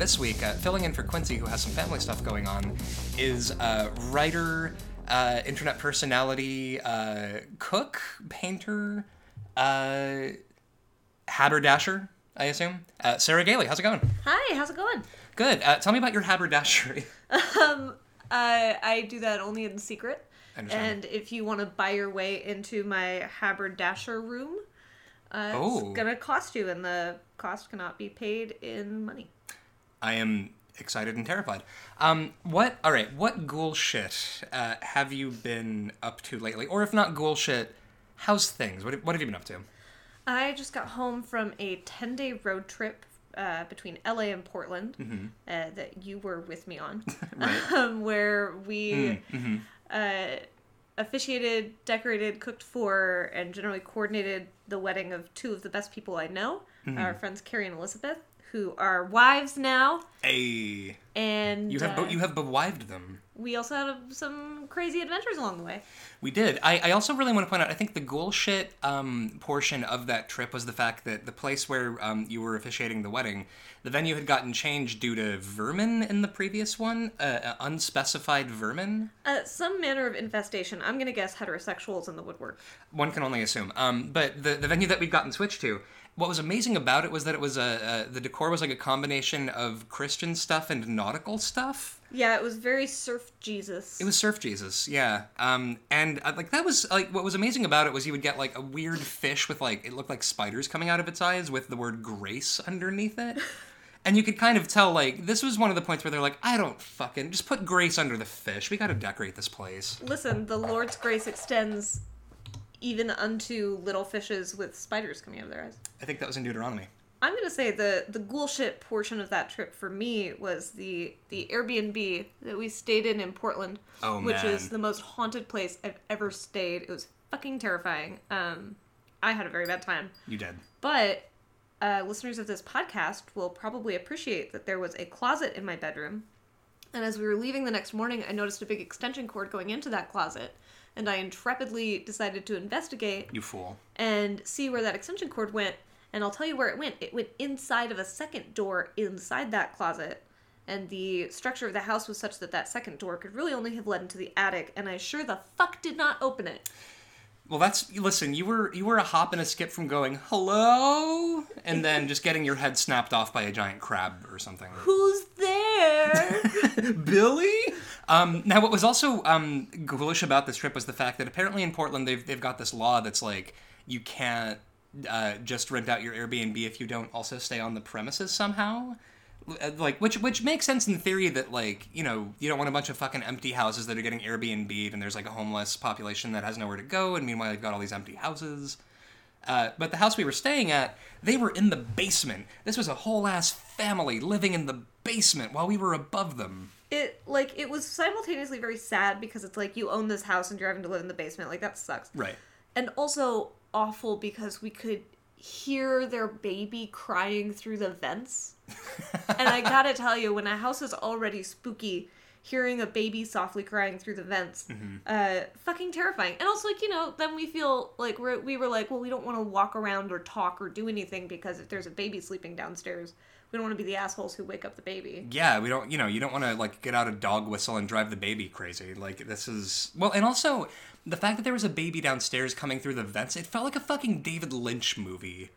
this week, uh, filling in for Quincy, who has some family stuff going on, is uh, writer, uh, internet personality, uh, cook, painter, uh, haberdasher, I assume. Uh, Sarah Gailey, how's it going? Hi, how's it going? Good. Uh, tell me about your haberdashery. Um, I do that only in secret. And if you want to buy your way into my haberdasher room, uh, Oh. it's gonna cost you, and the cost cannot be paid in money. I am excited and terrified. Um, what? All right. What ghoul shit uh, have you been up to lately? Or if not ghoul shit, how's things? What, what have you been up to? I just got home from a ten day road trip uh, between LA and Portland uh, that you were with me on, Mm-hmm. Right. Mm, um, where we mm-hmm. uh, officiated, decorated, cooked for, and generally coordinated the wedding of two of the best people I know, Mm-hmm. our friends Carrie and Elizabeth, who are wives now, Hey, and you have uh, you have bewived them. We also had some crazy adventures along the way. We did. I, I also really want to point out. I think the ghoul shit um, portion of that trip was the fact that the place where um, you were officiating the wedding, the venue had gotten changed due to vermin in the previous one, uh, uh, unspecified vermin. Uh, some manner of infestation. I'm gonna guess heterosexuals in the woodwork. One can only assume. Um, but the the venue that we've gotten switched to, what was amazing about it was that it was a, a the decor was like a combination of Christian stuff and nautical stuff. Yeah, it was very surf Jesus. It was Surf Jesus, yeah. Um, and uh, like that was like what was amazing about it was you would get like a weird fish with like it looked like spiders coming out of its eyes with the word grace underneath it. And you could kind of tell, like, this was one of the points where they're like, I don't fucking just put grace under the fish. We gotta decorate this place. Listen, the Lord's grace extends even unto little fishes with spiders coming out of their eyes. I think that was in Deuteronomy. I'm gonna say the the ghoul shit portion of that trip for me was the the Airbnb that we stayed in in Portland, Oh, which man. is the most haunted place I've ever stayed. It was fucking terrifying. Um, I had a very bad time, You did. but uh, listeners of this podcast will probably appreciate that there was a closet in my bedroom, and as we were leaving the next morning, I noticed a big extension cord going into that closet, and I intrepidly decided to investigate You fool. and see where that extension cord went. And I'll tell you where it went. It went inside of a second door inside that closet. And the structure of the house was such that that second door could really only have led into the attic. And I sure the fuck did not open it. Well, that's listen. You were you were a hop and a skip from going hello, and then just getting your head snapped off by a giant crab or something. Who's there? Billy. Um, now, what was also um, ghoulish about this trip was the fact that apparently in Portland they've they've got this law that's like you can't uh, just rent out your Airbnb if you don't also stay on the premises somehow. Uh, Like which which makes sense in theory that like you know you don't want a bunch of fucking empty houses that are getting Airbnb'd and there's like a homeless population that has nowhere to go and meanwhile you've got all these empty houses. Uh, but the house we were staying at, they were in the basement. This was a whole ass family living in the basement while we were above them. it like it was simultaneously very sad because it's like you own this house and you're having to live in the basement. Like that sucks. Right. and also awful because we could hear their baby crying through the vents. and I gotta tell you, when a house is already spooky, hearing a baby softly crying through the vents, uh, fucking terrifying. And also, like you know, then we feel like we're we were like, well, we don't want to walk around or talk or do anything because if there's a baby sleeping downstairs, we don't want to be the assholes who wake up the baby. Yeah, we don't, you know, you don't want to like get out a dog whistle and drive the baby crazy. Like this is well, and also the fact that there was a baby downstairs coming through the vents, it felt like a fucking David Lynch movie.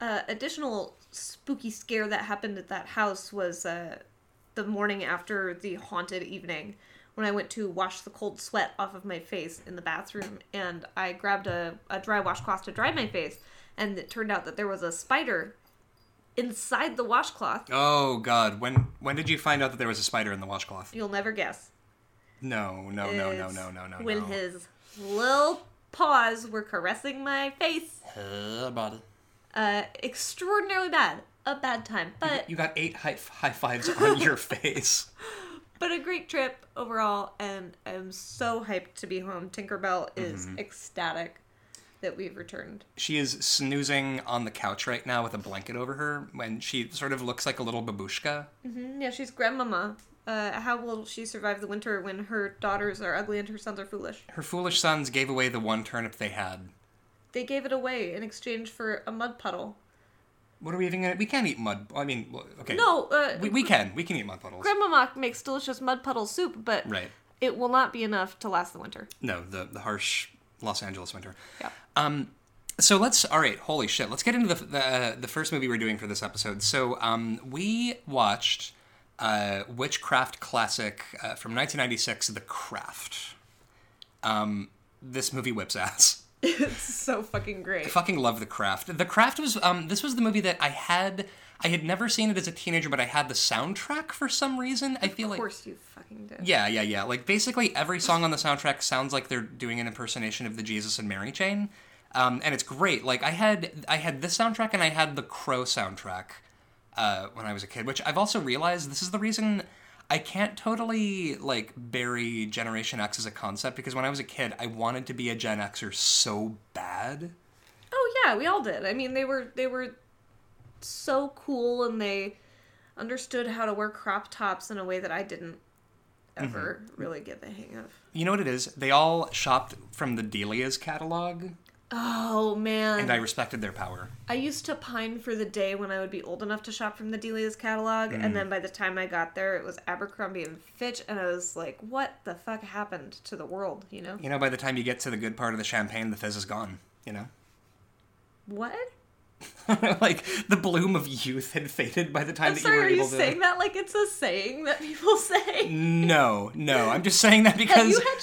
uh, additional spooky scare that happened at that house was uh, the morning after the haunted evening when I went to wash the cold sweat off of my face in the bathroom and I grabbed a, a dry washcloth to dry my face and it turned out that there was a spider inside the washcloth. Oh god, when when did you find out that there was a spider in the washcloth? You'll never guess. No, no, no, no, no, no, no. When no. his little paws were caressing my face. Uh, body. Uh, extraordinarily bad. A bad time. But You got eight high, high fives on your face. but a great trip overall and i'm so hyped to be home tinkerbell is ecstatic that we've returned She is snoozing on the couch right now with a blanket over her when she sort of looks like a little babushka. Mm, yeah she's grandmama uh, how will she survive the winter when her daughters are ugly and her sons are foolish Her foolish sons gave away the one turnip they had. they gave it away in exchange for a mud puddle What are we even gonna? We can't eat mud. I mean, okay. No, uh, we, we can. We can eat mud puddles. Grandmama makes delicious mud puddle soup, but Right. it will not be enough to last the winter. No, the the harsh Los Angeles winter. Yeah. Um, so let's. All right. Holy shit. Let's get into the the, uh, the first movie we're doing for this episode. So um, we watched uh, witchcraft classic uh, from 1996, The Craft. Um, this movie whips ass. it's so fucking great. I fucking love The Craft. The Craft was um this was the movie that I had I had never seen it as a teenager, but I had the soundtrack for some reason. I feel like. Of course you fucking did. yeah, yeah, yeah. Like basically every song on the soundtrack sounds like they're doing an impersonation of the Jesus and Mary chain. Um, and it's great. Like I had I had this soundtrack and I had the Crow soundtrack uh, when I was a kid, which I've also realized this is the reason I can't totally like bury Generation X as a concept because when I was a kid, I wanted to be a Gen Xer so bad. Oh yeah, we all did. I mean, they were they were so cool and they understood how to wear crop tops in a way that I didn't ever Mm-hmm. really get the hang of. You know what it is? They all shopped from the Delia's catalog, Oh man. and I respected their power. I used to pine for the day when I would be old enough to shop from the Delia's catalog, Mm. and then by the time I got there, it was Abercrombie and Fitch, and I was like, "What the fuck happened to the world?" You know? You know, by the time you get to the good part of the champagne, the fizz is gone. You know, What? like the bloom of youth had faded by the time I'm that sorry. you were Are you able to. saying that like it's a saying that people say? No, no, I'm just saying that Have because you had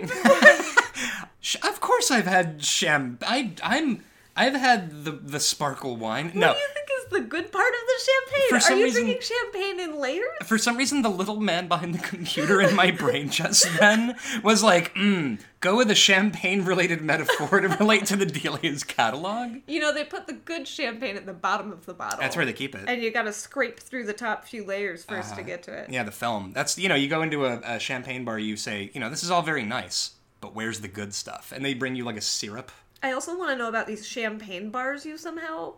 champagne before? Sh- of course I've had sham. I I'm I've had the the sparkle wine. What No, do you think is the good part of the champagne? For some Are you reason- drinking champagne in layers? for some reason the little man behind the computer in my brain just then was like, mm, go with a champagne related metaphor to relate to the Delia's catalog. You know, they put the good champagne at the bottom of the bottle. That's where they keep it. And you gotta scrape through the top few layers 1st Uh-huh. to get to it. Yeah, the film. That's you know, you go into a, a champagne bar, you say, you know, this is all very nice, but where's the good stuff? And they bring you like a syrup. I also want to know about these champagne bars you somehow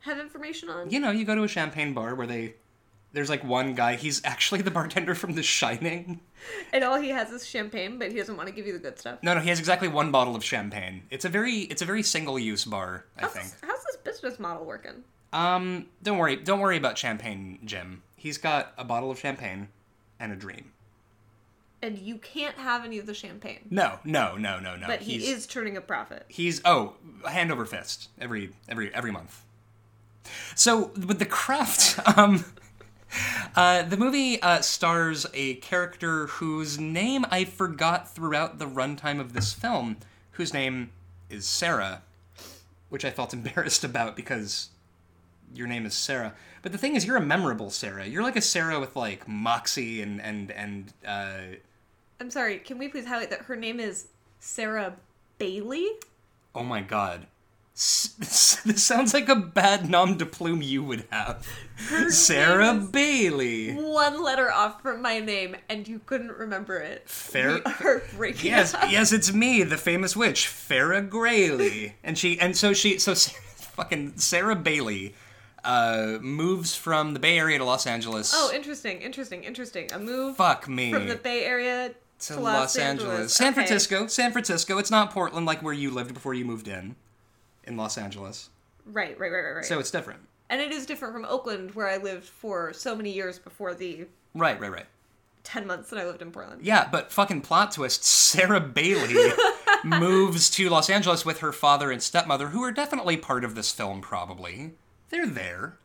have information on. You know, you go to a champagne bar where they there's like one guy, he's actually the bartender from The Shining. And all he has is champagne, but he doesn't want to give you the good stuff. No, no, he has exactly one bottle of champagne. It's a very it's a very single use bar, I How's, think. this, how's this business model working? Um, don't worry, don't worry about champagne, Jim. He's got a bottle of champagne and a dream. And you can't have any of the champagne. No, no, no, no, no. But he he's, is turning a profit. He's oh, hand over fist every every every month. So with the craft, um, uh, the movie uh, stars a character whose name I forgot throughout the runtime of this film, whose name is Sarah, which I felt embarrassed about because your name is Sarah. But the thing is, you're a memorable Sarah. You're like a Sarah with like moxie and and and uh, I'm sorry, can we please highlight that her name is Sarah Bailey? Oh my god. S- This, sounds like a bad nom de plume you would have. Sarah name is- Bailey. One letter off from my name, and you couldn't remember it. Fair- Yes, up. yes, it's me, the famous witch, Farrah Grayley. And she, and so she, so Sarah, fucking Sarah Bailey, uh, moves from the Bay Area to Los Angeles. Oh, interesting, interesting, interesting. A move fuck me. from the Bay Area to, to Los, Angeles. San Okay. Francisco, San Francisco. It's not Portland like where you lived before you moved in, in Los Angeles. Right, right, right, right, right. So it's different. and it is different from Oakland, where I lived for so many years before the Right, right, right. ten months that I lived in Portland. Yeah, but fucking plot twist Sarah Bailey moves to Los Angeles with her father and stepmother, who are definitely part of this film, probably. They're there.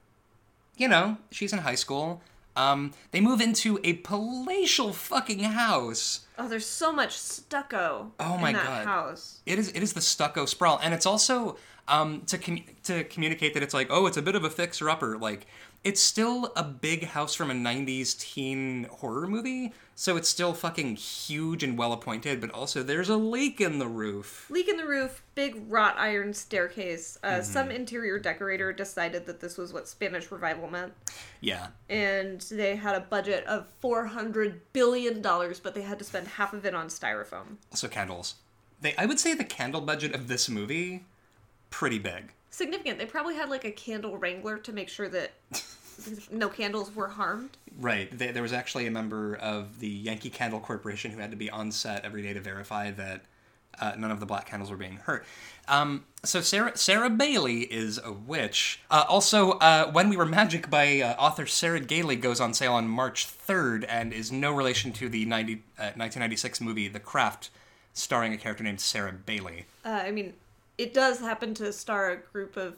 You know, she's in high school. Um, they move into a palatial fucking house. Oh, there's so much stucco. Oh my in that God. house. It is it is the stucco sprawl, and it's also um, to com- to communicate that it's like oh, it's a bit of a fixer upper. Like it's still a big house from a '90s teen horror movie, so it's still fucking huge and well appointed. But also, there's a leak in the roof. Leak in the roof, big wrought iron staircase. Uh, Mm-hmm. Some interior decorator decided that this was what Spanish revival meant, Yeah, and they had a budget of four hundred billion dollars, but they had to spend half of it on styrofoam. So, candles. They I would say the candle budget of this movie pretty big. Significant. They probably had like a candle wrangler to make sure that no candles were harmed. Right. There, there was actually a member of the Yankee Candle Corporation who had to be on set every day to verify that Uh, none of the black candles were being hurt. Um, so Sarah Sarah Bailey is a witch. Uh, also, uh, When We Were Magic by uh, author Sarah Gailey goes on sale on March 3rd and is no relation to the 90, uh, 1996 movie The Craft, starring a character named Sarah Bailey. Uh, I mean, it does happen to star a group of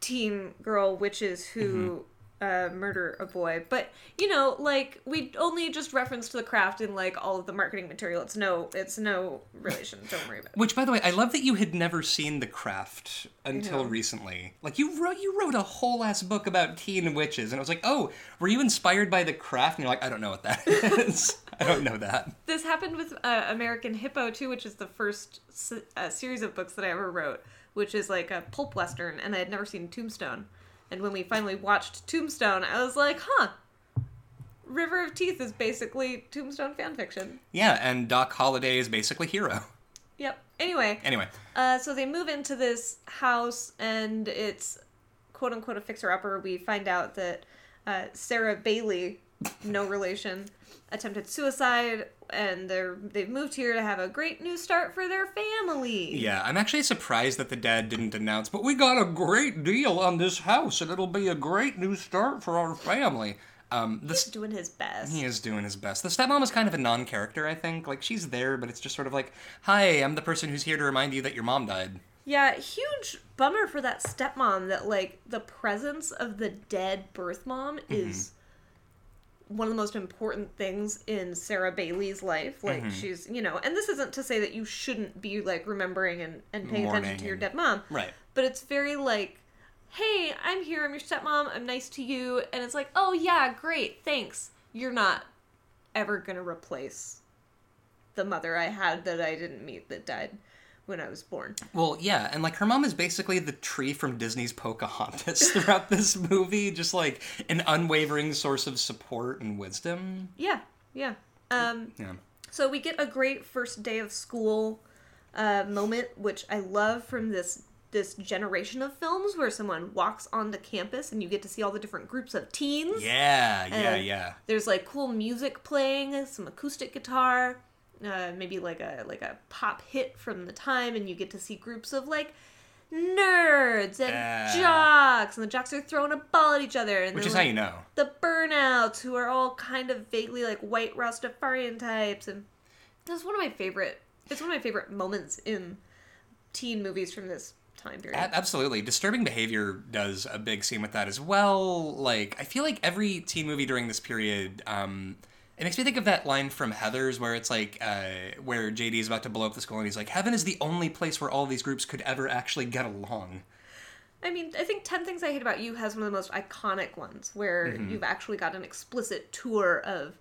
teen girl witches who uh, murder a boy, but you know, like we only just referenced the craft in like all of the marketing material. It's no, it's no relation. Don't worry about it. Which, by the way, I love that you had never seen The Craft until Yeah. recently. Like you wrote, you wrote a whole ass book about teen witches, and I was like, oh, were you inspired by The Craft? And you're like, I don't know what that is. I don't know that. This happened with uh, American Hippo too, which is the first s- uh, series of books that I ever wrote, which is like a pulp western, and I had never seen Tombstone. And when we finally watched Tombstone, I was like, huh. River of Teeth is basically Tombstone fanfiction. Yeah, and Doc Holliday is basically hero. Yep. Anyway, Anyway, Uh, so they move into this house, and it's quote unquote a fixer upper. We find out that uh, Sarah Bailey, no relation, attempted suicide, and they're they've moved here to have a great new start for their family. yeah, I'm actually surprised that the dad didn't announce, but we got a great deal on this house, and it'll be a great new start for our family. Um, the He's doing his best. He is doing his best. The stepmom is kind of a non-character, I think. Like she's there, but it's just sort of like, "Hi, I'm the person who's here to remind you that your mom died." Yeah, huge bummer for that stepmom that like the presence of the dead birth mom is one of the most important things in Sarah Bailey's life. Like mm-hmm. she's, you know, and this isn't to say that you shouldn't be like remembering and, and paying attention to your dead mom. Right. But it's very like, hey, I'm here, I'm your stepmom, I'm nice to you, and it's like, oh yeah, great, thanks. You're not ever gonna replace the mother I had that I didn't meet that died when I was born. Well, yeah, and like her mom is basically the tree from Disney's Pocahontas throughout this movie, just like an unwavering source of support and wisdom. Yeah, yeah. Um, Yeah. so we get a great first day of school uh, moment, which I love from this this generation of films where someone walks onto campus and you get to see all the different groups of teens. Yeah, yeah, yeah. There's like cool music playing, some acoustic guitar, uh, maybe like a like a pop hit from the time, and you get to see groups of like nerds and Yeah. jocks, and the jocks are throwing a ball at each other, and Which is how you know. the burnouts who are all kind of vaguely like white Rastafarian types and that's one of my favorite it's one of my favorite moments in teen movies from this time period. A- absolutely. Disturbing Behavior does a big scene with that as well. Like, I feel like every teen movie during this period, um, it makes me think of that line from Heathers where it's like, uh, where JD is about to blow up the school and he's like, Heaven is the only place where all these groups could ever actually get along. I mean, I think 10 Things I Hate About You has one of the most iconic ones where Mm-hmm. you've actually got an explicit tour of,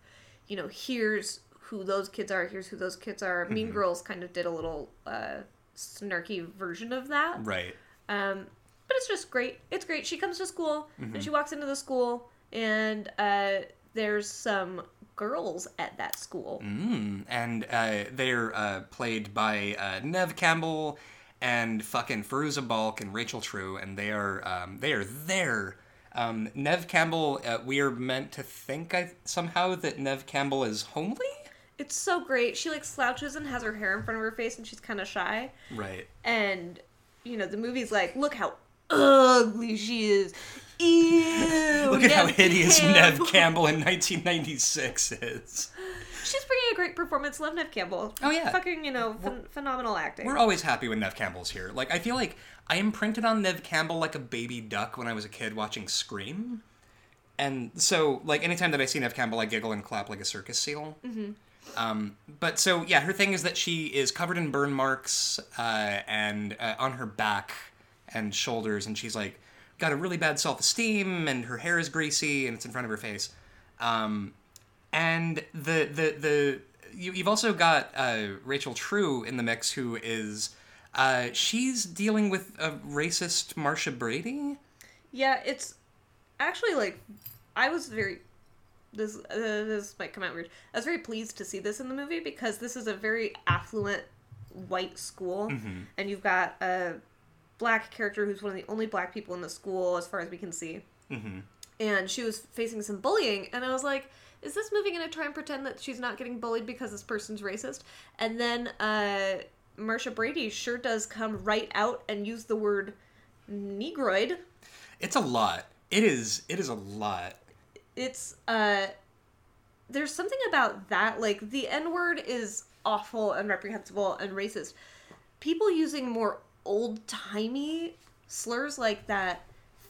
you know, here's who those kids are, here's who those kids are. Mean Mm-hmm. Girls kind of did a little uh, snarky version of that. Right. Um, but it's just great. It's great. She comes to school Mm-hmm. and she walks into the school, and uh, there's some girls at that school. Mm, and uh, they're uh, played by uh, Neve Campbell and fucking Fairuza Balk and Rachel True, and they are um, they are there. Um, Neve Campbell, uh, we are meant to think I, somehow that Neve Campbell is homely. It's so great. She like slouches and has her hair in front of her face, and she's kind of shy. Right. And you know, the movie's like, look how ugly she is. Ew. Look at how hideous Campbell." Neve Campbell in 1996 is. She's bringing a great performance. Love Neve Campbell. Oh, yeah. Fucking you know, phen- phenomenal acting. We're always happy when Neve Campbell's here. Like I feel like I imprinted on Neve Campbell like a baby duck when I was a kid watching Scream, and so like anytime that I see Neve Campbell, I giggle and clap like a circus seal. Mm-hmm. Um, but so yeah, her thing is that she is covered in burn marks uh, and uh, on her back and shoulders, and she's like got a really bad self esteem, and her hair is greasy, and it's in front of her face. Um, and the the the you, you've also got uh, Rachel True in the mix, who is uh, she's dealing with a racist Marcia Brady. Yeah, it's actually like I was very this uh, this might come out weird. I was very pleased to see this in the movie because this is a very affluent white school, and you've got a black character who's one of the only black people in the school as far as we can see. Mm-hmm. And she was facing some bullying, and I was like, "Is this movie going to try and pretend that she's not getting bullied because this person's racist?" And then uh, Marcia Brady sure does come right out and use the word negroid. It's a lot. It is. It is a lot. It's uh there's something about that like the n-word is awful and reprehensible and racist. People using more old-timey slurs like that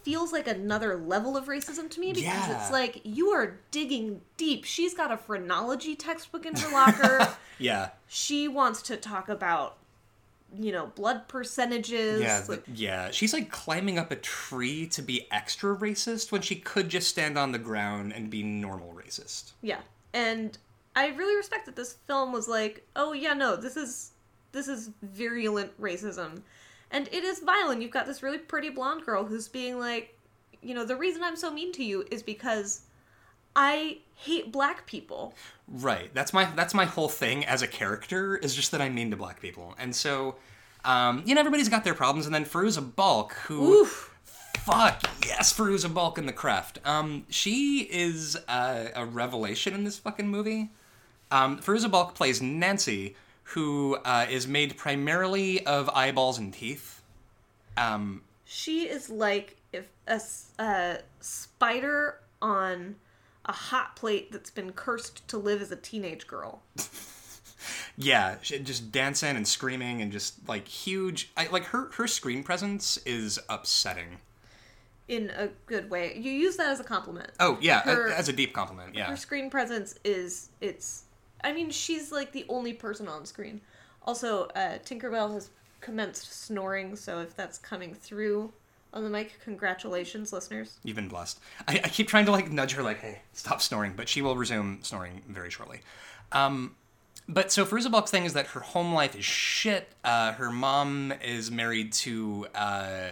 feels like another level of racism to me because Yeah. it's like you are digging deep. She's got a phrenology textbook in her locker. Yeah. she wants to talk about you know blood percentages Yeah. like, yeah. She's like climbing up a tree to be extra racist when she could just stand on the ground and be normal racist. yeah and i really respect that this film was like oh yeah no this is this is virulent racism and it is violent you've got this really pretty blonde girl who's being like you know the reason i'm so mean to you is because i hate black people Right. That's my that's my whole thing as a character is just that I'm mean to black people. And so um, you know, everybody's got their problems, and then Fairuza Balk, who Oof. fuck yes, Fairuza Balk in the craft. Um, she is uh, a revelation in this fucking movie. Um, Fairuza Balk plays Nancy, who uh, is made primarily of eyeballs and teeth. Um, she is like if a, a spider on a hot plate that's been cursed to live as a teenage girl yeah, she, just dancing and screaming and just like huge. I, like her her screen presence is upsetting. in a good way. You use that as a compliment. Oh yeah, Her- as a deep compliment. Yeah, Her screen presence is it's I mean, she's like the only person on screen. Also, uh Tinkerbell has commenced snoring, so if that's coming through on the mic, congratulations, listeners. you've been blessed. I, I keep trying to like nudge her, like, hey, stop snoring, but she will resume snoring very shortly. Um, but so Fairuza thing is that her home life is shit. Uh, her mom is married to uh,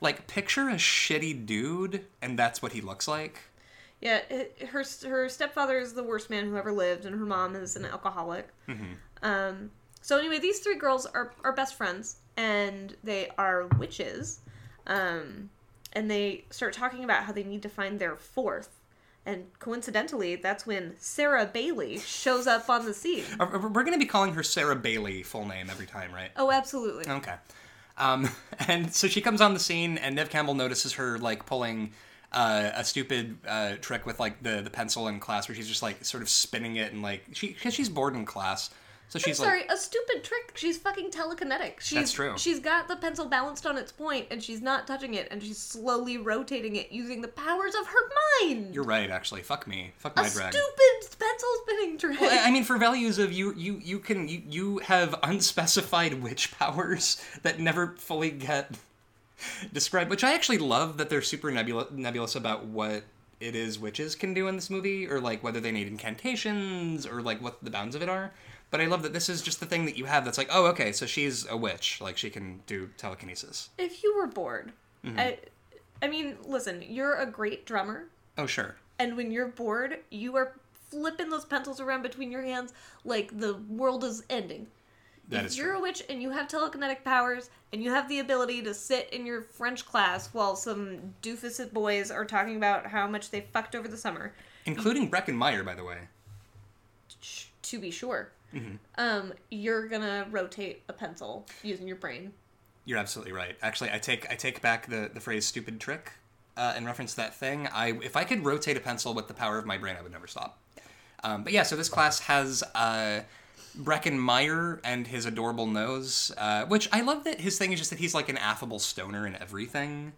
like picture a shitty dude, and that's what he looks like. Yeah, her her stepfather is the worst man who ever lived, and her mom is an alcoholic. Um, so anyway, these three girls are are best friends, and they are witches. Um, and they start talking about how they need to find their fourth. And coincidentally, that's when Sarah Bailey shows up on the scene. We're going to be calling her Sarah Bailey full name every time, right? Oh, absolutely. Okay. Um, and so she comes on the scene, and Neve Campbell notices her like pulling uh, a stupid uh, trick with like the the pencil in class, where she's just like sort of spinning it and like she cause she's bored in class, so I'm she's sorry, like a stupid trick. She's fucking telekinetic. She's, That's true. She's got the pencil balanced on its point, and she's not touching it, and she's slowly rotating it using the powers of her mind. you're right actually. Fuck me, fuck a my drag. stupid pencil spinning trick. Well, I mean, for values of you, you you can you, you have unspecified witch powers that never fully get described, which I actually love that they're super nebula- nebulous about what it is witches can do in this movie, or like whether they need incantations, or like what the bounds of it are. But I love that this is just the thing that you have that's like, oh, okay, so she's a witch, like she can do telekinesis. if you were bored, Mm-hmm. I, I mean, listen, you're a great drummer, Oh, sure. and when you're bored, you are flipping those pencils around between your hands like the world is ending. That if is you're true. a witch and you have telekinetic powers and you have the ability to sit in your French class while some doofus boys are talking about how much they fucked over the summer, Including Breckin Meyer, by the way. to be sure, Mm-hmm. um, you're gonna rotate a pencil using your brain. You're absolutely right. Actually, I take I take back the, the phrase "stupid trick" uh, in reference to that thing. I if I could rotate a pencil with the power of my brain, I would never stop. Um, but yeah, so this class has uh, Breckin Meyer and his adorable nose, uh, which I love that his thing is just that he's like an affable stoner in everything.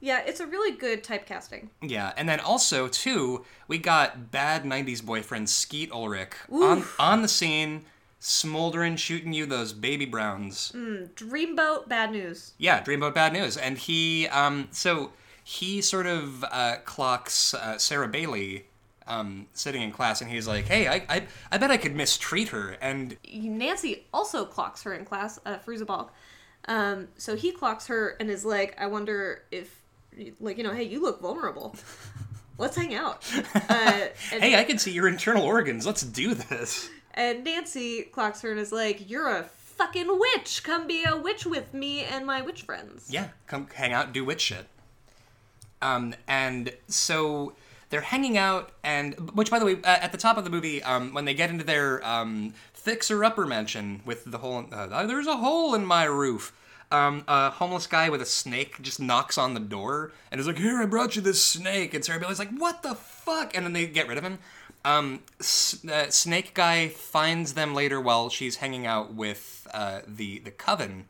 Yeah, it's a really good typecasting. Yeah, and then also too, we got bad '90s boyfriend Skeet Ulrich on on the scene, smoldering, shooting you those baby browns. Dreamboat, bad news. Yeah, Dreamboat Bad News, and he um so he sort of uh, clocks uh, Sarah Bailey um sitting in class, and he's like, "Hey, I I, I bet I could mistreat her," and Nancy also clocks her in class, uh, Fairuza Balk. Um, so he clocks her and is like, I wonder if, like, you know, hey, you look vulnerable. Let's hang out. Uh, hey, I can see your internal organs. Let's do this. and Nancy clocks her and is like, You're a fucking witch. Come be a witch with me and my witch friends. Yeah, come hang out, do witch shit. Um, and so they're hanging out, and which, by the way, uh, at the top of the movie, um, when they get into their um, fixer-upper mansion with the hole, uh, there's a hole in my roof. Um, a homeless guy with a snake just knocks on the door and is like, "Here, I brought you this snake." And Sarah Bailey's like, "What the fuck?" And then they get rid of him. Um, S- uh, snake guy finds them later while she's hanging out with uh, the the coven,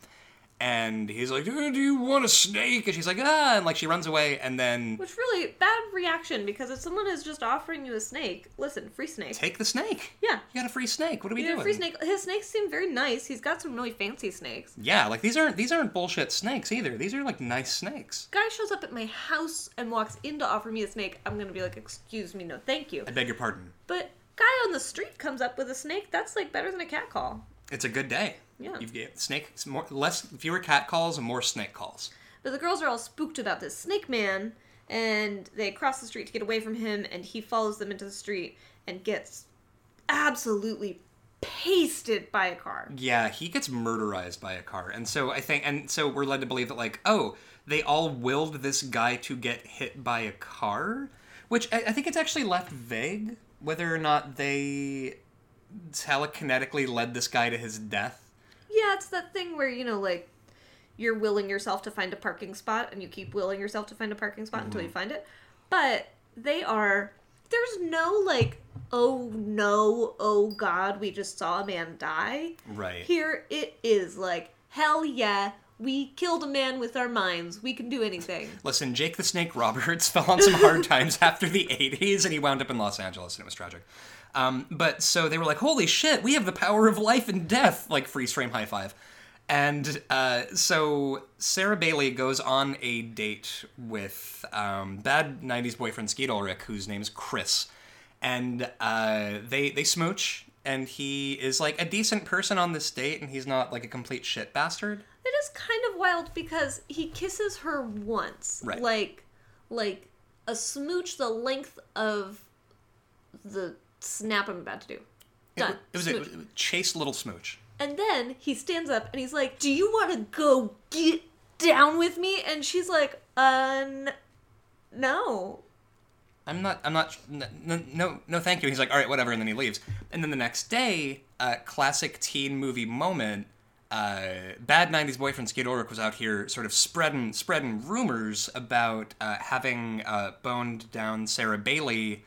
and he's like, "Uh, "Do you want a snake?" And she's like, "Ah!" And like she runs away, and then Which really bad reaction because if someone is just offering you a snake, listen, free snake. take the snake. Yeah. You got a free snake. What are we You doing? free snake. His snakes seem very nice. He's got some really fancy snakes. Yeah, like these aren't these aren't bullshit snakes either. These are like nice snakes. Guy shows up at my house and walks in to offer me a snake. I'm gonna be like, excuse me, no, thank you. I beg your pardon. But guy on the street comes up with a snake. That's like better than a cat call. It's a good day. Yeah. You get snake more less fewer cat calls and more snake calls. But the girls are all spooked about this snake man, and they cross the street to get away from him, and he follows them into the street and gets absolutely pasted by a car. Yeah, he gets murderized by a car. And so I think and so we're led to believe that like, oh, they all willed this guy to get hit by a car, which I, I think it's actually left vague whether or not they telekinetically led this guy to his death. Yeah, it's that thing where, you know, like, you're willing yourself to find a parking spot, and you keep willing yourself to find a parking spot until you mm-hmm. find it. But they are. There's no, like, oh no, oh god, we just saw a man die. Right. Here it is, like, hell yeah, we killed a man with our minds. We can do anything. Listen, Jake the Snake Roberts fell on some hard times after the 80s and he wound up in Los Angeles and it was tragic. Um, but so they were like, holy shit, we have the power of life and death, like freeze frame high five. And uh, so Sarah Bailey goes on a date with um, bad 90s boyfriend Skeet Ulrich, whose name is Chris. And uh, they, they smooch, and he is like a decent person on this date, and he's not like a complete shit bastard. It is kind of wild because he kisses her once. Right. Like like a smooch the length of the snap I'm about to do. Done. It was it was a chaste little smooch. and then he stands up and he's like, "Do you want to go get down with me?" And she's like, "Uh, n- no." I'm not. I'm not. n- n- No, no, thank you. He's like, all right, whatever, and then he leaves. And then the next day, uh, classic teen movie moment. Uh, bad '90s boyfriend Skeet Ulrich was out here, sort of spreading spreading rumors about uh, having uh, boned down Sarah Bailey,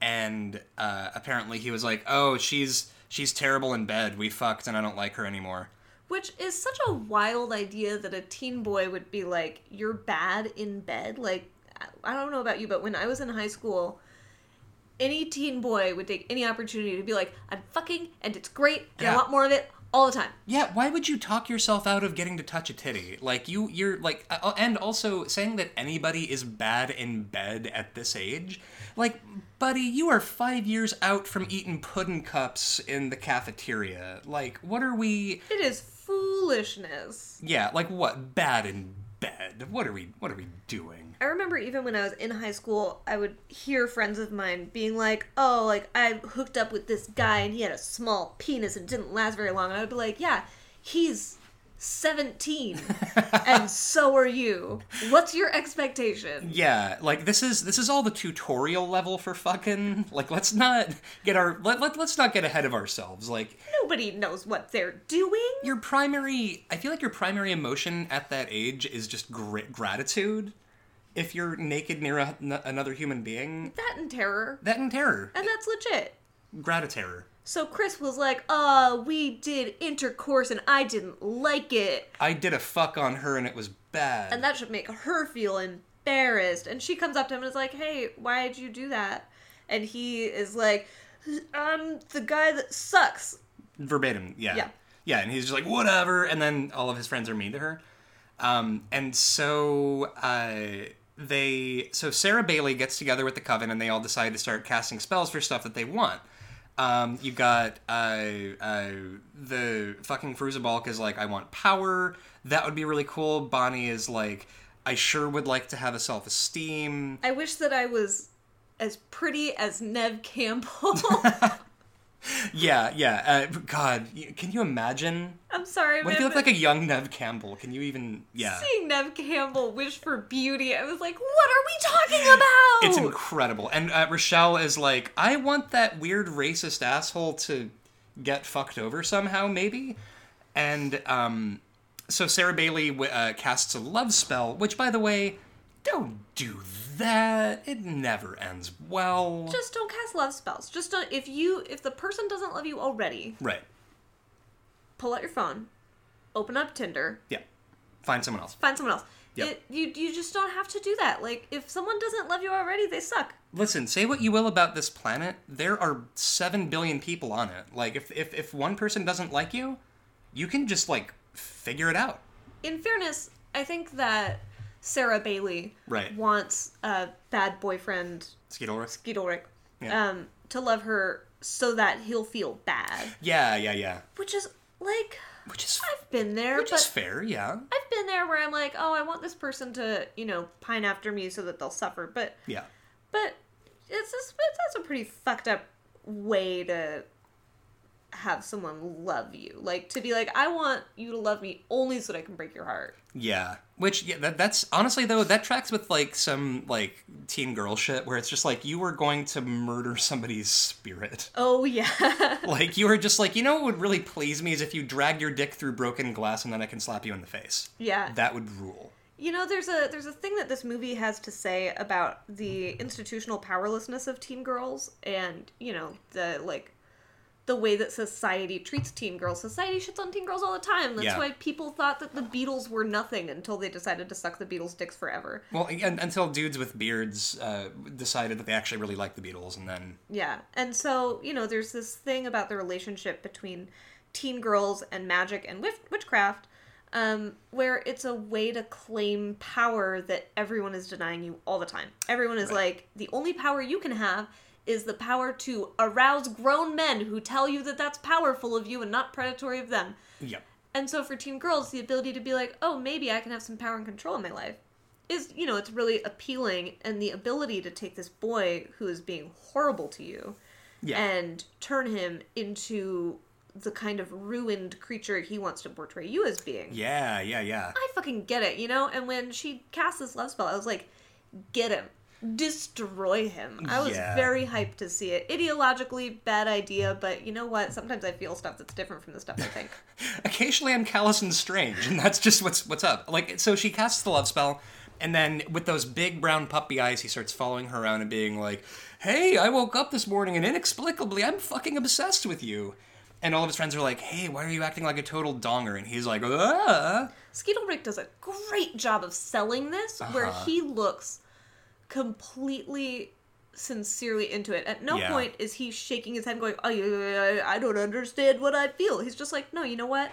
and uh, apparently he was like, "Oh, she's she's terrible in bed. We fucked, and I don't like her anymore." Which is such a wild idea that a teen boy would be like, "You're bad in bed." Like, I- I don't know about you, but when I was in high school, any teen boy would take any opportunity to be like, "I'm fucking, and it's great, and I want more of it all the time." Yeah, why would you talk yourself out of getting to touch a titty? Like you, you're like, uh, and also saying that anybody is bad in bed at this age. Like, buddy, you are five years out from eating pudding cups in the cafeteria. Like, what are we? It is foolishness. Yeah, like what? Bad in bed? What are we? What are we doing? I remember even when I was in high school, I would hear friends of mine being like, "Oh, like I hooked up with this guy and he had a small penis and didn't last very long." And I would be like, "Yeah, he's 17 and so are you. What's your expectation?" Yeah, like this is this is all the tutorial level for fucking. Like, let's not get our let, let let's not get ahead of ourselves. Like, Nobody knows what they're doing. your primary i feel like your primary emotion at that age is just gr- gratitude if you're naked near a, n- another human being That and terror. that and terror And that's legit. gratiterror So Chris was like, "Uh, we did intercourse and I didn't like it." i did a fuck on her and it was bad And that should make her feel embarrassed. And she comes up to him and is like, "Hey, why did you do that?" And he is like, "I'm the guy that sucks." verbatim yeah Yeah. yeah and he's just like whatever and then all of his friends are mean to her um, and so uh, they so sarah bailey gets together with the coven and they all decide to start casting spells for stuff that they want um, you got uh, uh, the fucking Fairuza Balk is like, I want power. That would be really cool. Bonnie is like, I sure would like to have a self esteem. I wish that I was as pretty as Neve Campbell. Yeah, yeah. Uh, God, can you imagine? I'm sorry, What if you look like a young Neve Campbell? Can you even? Yeah. seeing Neve Campbell wish for beauty, I was like, what are we talking about? It's incredible. And uh, Rochelle is like, I want that weird racist asshole to get fucked over somehow, maybe. And um, so Sarah Bailey uh, casts a love spell, which, by the way, don't do that. It never ends well. Just don't cast love spells. Just don't. If you, if the person doesn't love you already, right. pull out your phone, open up Tinder, Yeah. Find someone else. find someone else. Yep. It, you you just don't have to do that. Like if someone doesn't love you already, they suck. Listen, say what you will about this planet, there are 7 billion people on it. Like, if, if, if one person doesn't like you, you can just, like, figure it out. In fairness, I think that Sarah Bailey Right. wants a bad boyfriend, Skeet Ulrich? Skeet Ulrich, Yeah. um, to love her so that he'll feel bad. Yeah, yeah, yeah. Which is like Which is I've been there, which is fair, yeah. I've been there where I'm like, oh, I want this person to, you know, pine after me so that they'll suffer. But Yeah. but it's just, it's that's a pretty fucked up way to have someone love you. Like to be like, I want you to love me only so that I can break your heart. Yeah. Which yeah, that, that's honestly though that tracks with like some like teen girl shit where it's just like you were going to murder somebody's spirit. Oh yeah. Like you were just like, you know what would really please me is if you dragged your dick through broken glass and then I can slap you in the face. yeah. That would rule. You know, there's a there's a thing that this movie has to say about the institutional powerlessness of teen girls and, you know, the like the way that society treats teen girls. Society shits on teen girls all the time. That's Yeah. why people thought that the Beatles were nothing until they decided to suck the Beatles' dicks forever. Well, and, until dudes with beards uh, decided that they actually really liked the Beatles, and then Yeah. And so, you know, there's this thing about the relationship between teen girls and magic and witch- witchcraft um, where it's a way to claim power that everyone is denying you all the time. Everyone is like, the only power you can have is the power to arouse grown men who tell you that that's powerful of you and not predatory of them. yep, And so for teen girls, the ability to be like, oh, maybe I can have some power and control in my life is, you know, it's really appealing. And the ability to take this boy who is being horrible to you yeah, and turn him into the kind of ruined creature he wants to portray you as being. yeah, yeah, yeah. I fucking get it, you know? And when she cast this love spell, I was like, get him. Destroy him. I was Yeah. very hyped to see it. Ideologically, bad idea, but you know what? Sometimes I feel stuff that's different from the stuff I think. occasionally I'm callous and strange, and that's just what's what's up. Like, so she casts the love spell, and then with those big brown puppy eyes, he starts following her around and being like, "Hey, I woke up this morning and inexplicably I'm fucking obsessed with you." And all of his friends are like, "Hey, why are you acting like a total donger?" And he's like, "Ah." Skeet Ulrich does a great job of selling this, where Uh-huh. he looks completely sincerely into it. At no Yeah. point is he shaking his head going, I, I, I don't understand what I feel. He's just like, no, you know what?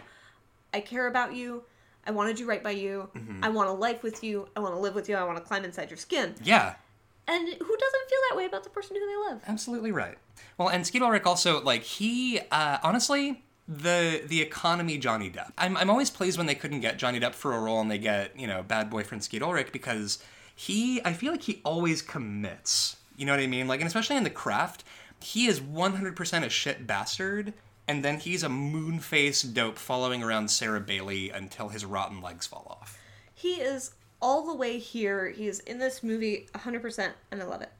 I care about you. I want to do right by you. Mm-hmm. I want a life with you. I want to live with you. I want to climb inside your skin. Yeah, And who doesn't feel that way about the person who they love? absolutely right. Well, and Skeet Ulrich also like he uh, honestly the the economy Johnny Depp. I'm I'm always pleased when they couldn't get Johnny Depp for a role and they get you know bad boyfriend Skeet Ulrich because he I feel like he always commits. You know what I mean? Like and especially in the craft, he is 100% a shit bastard. And then he's a moon face dope following around Sarah Bailey until his rotten legs fall off. He is all the way here. He is in this movie 100%, and I love it.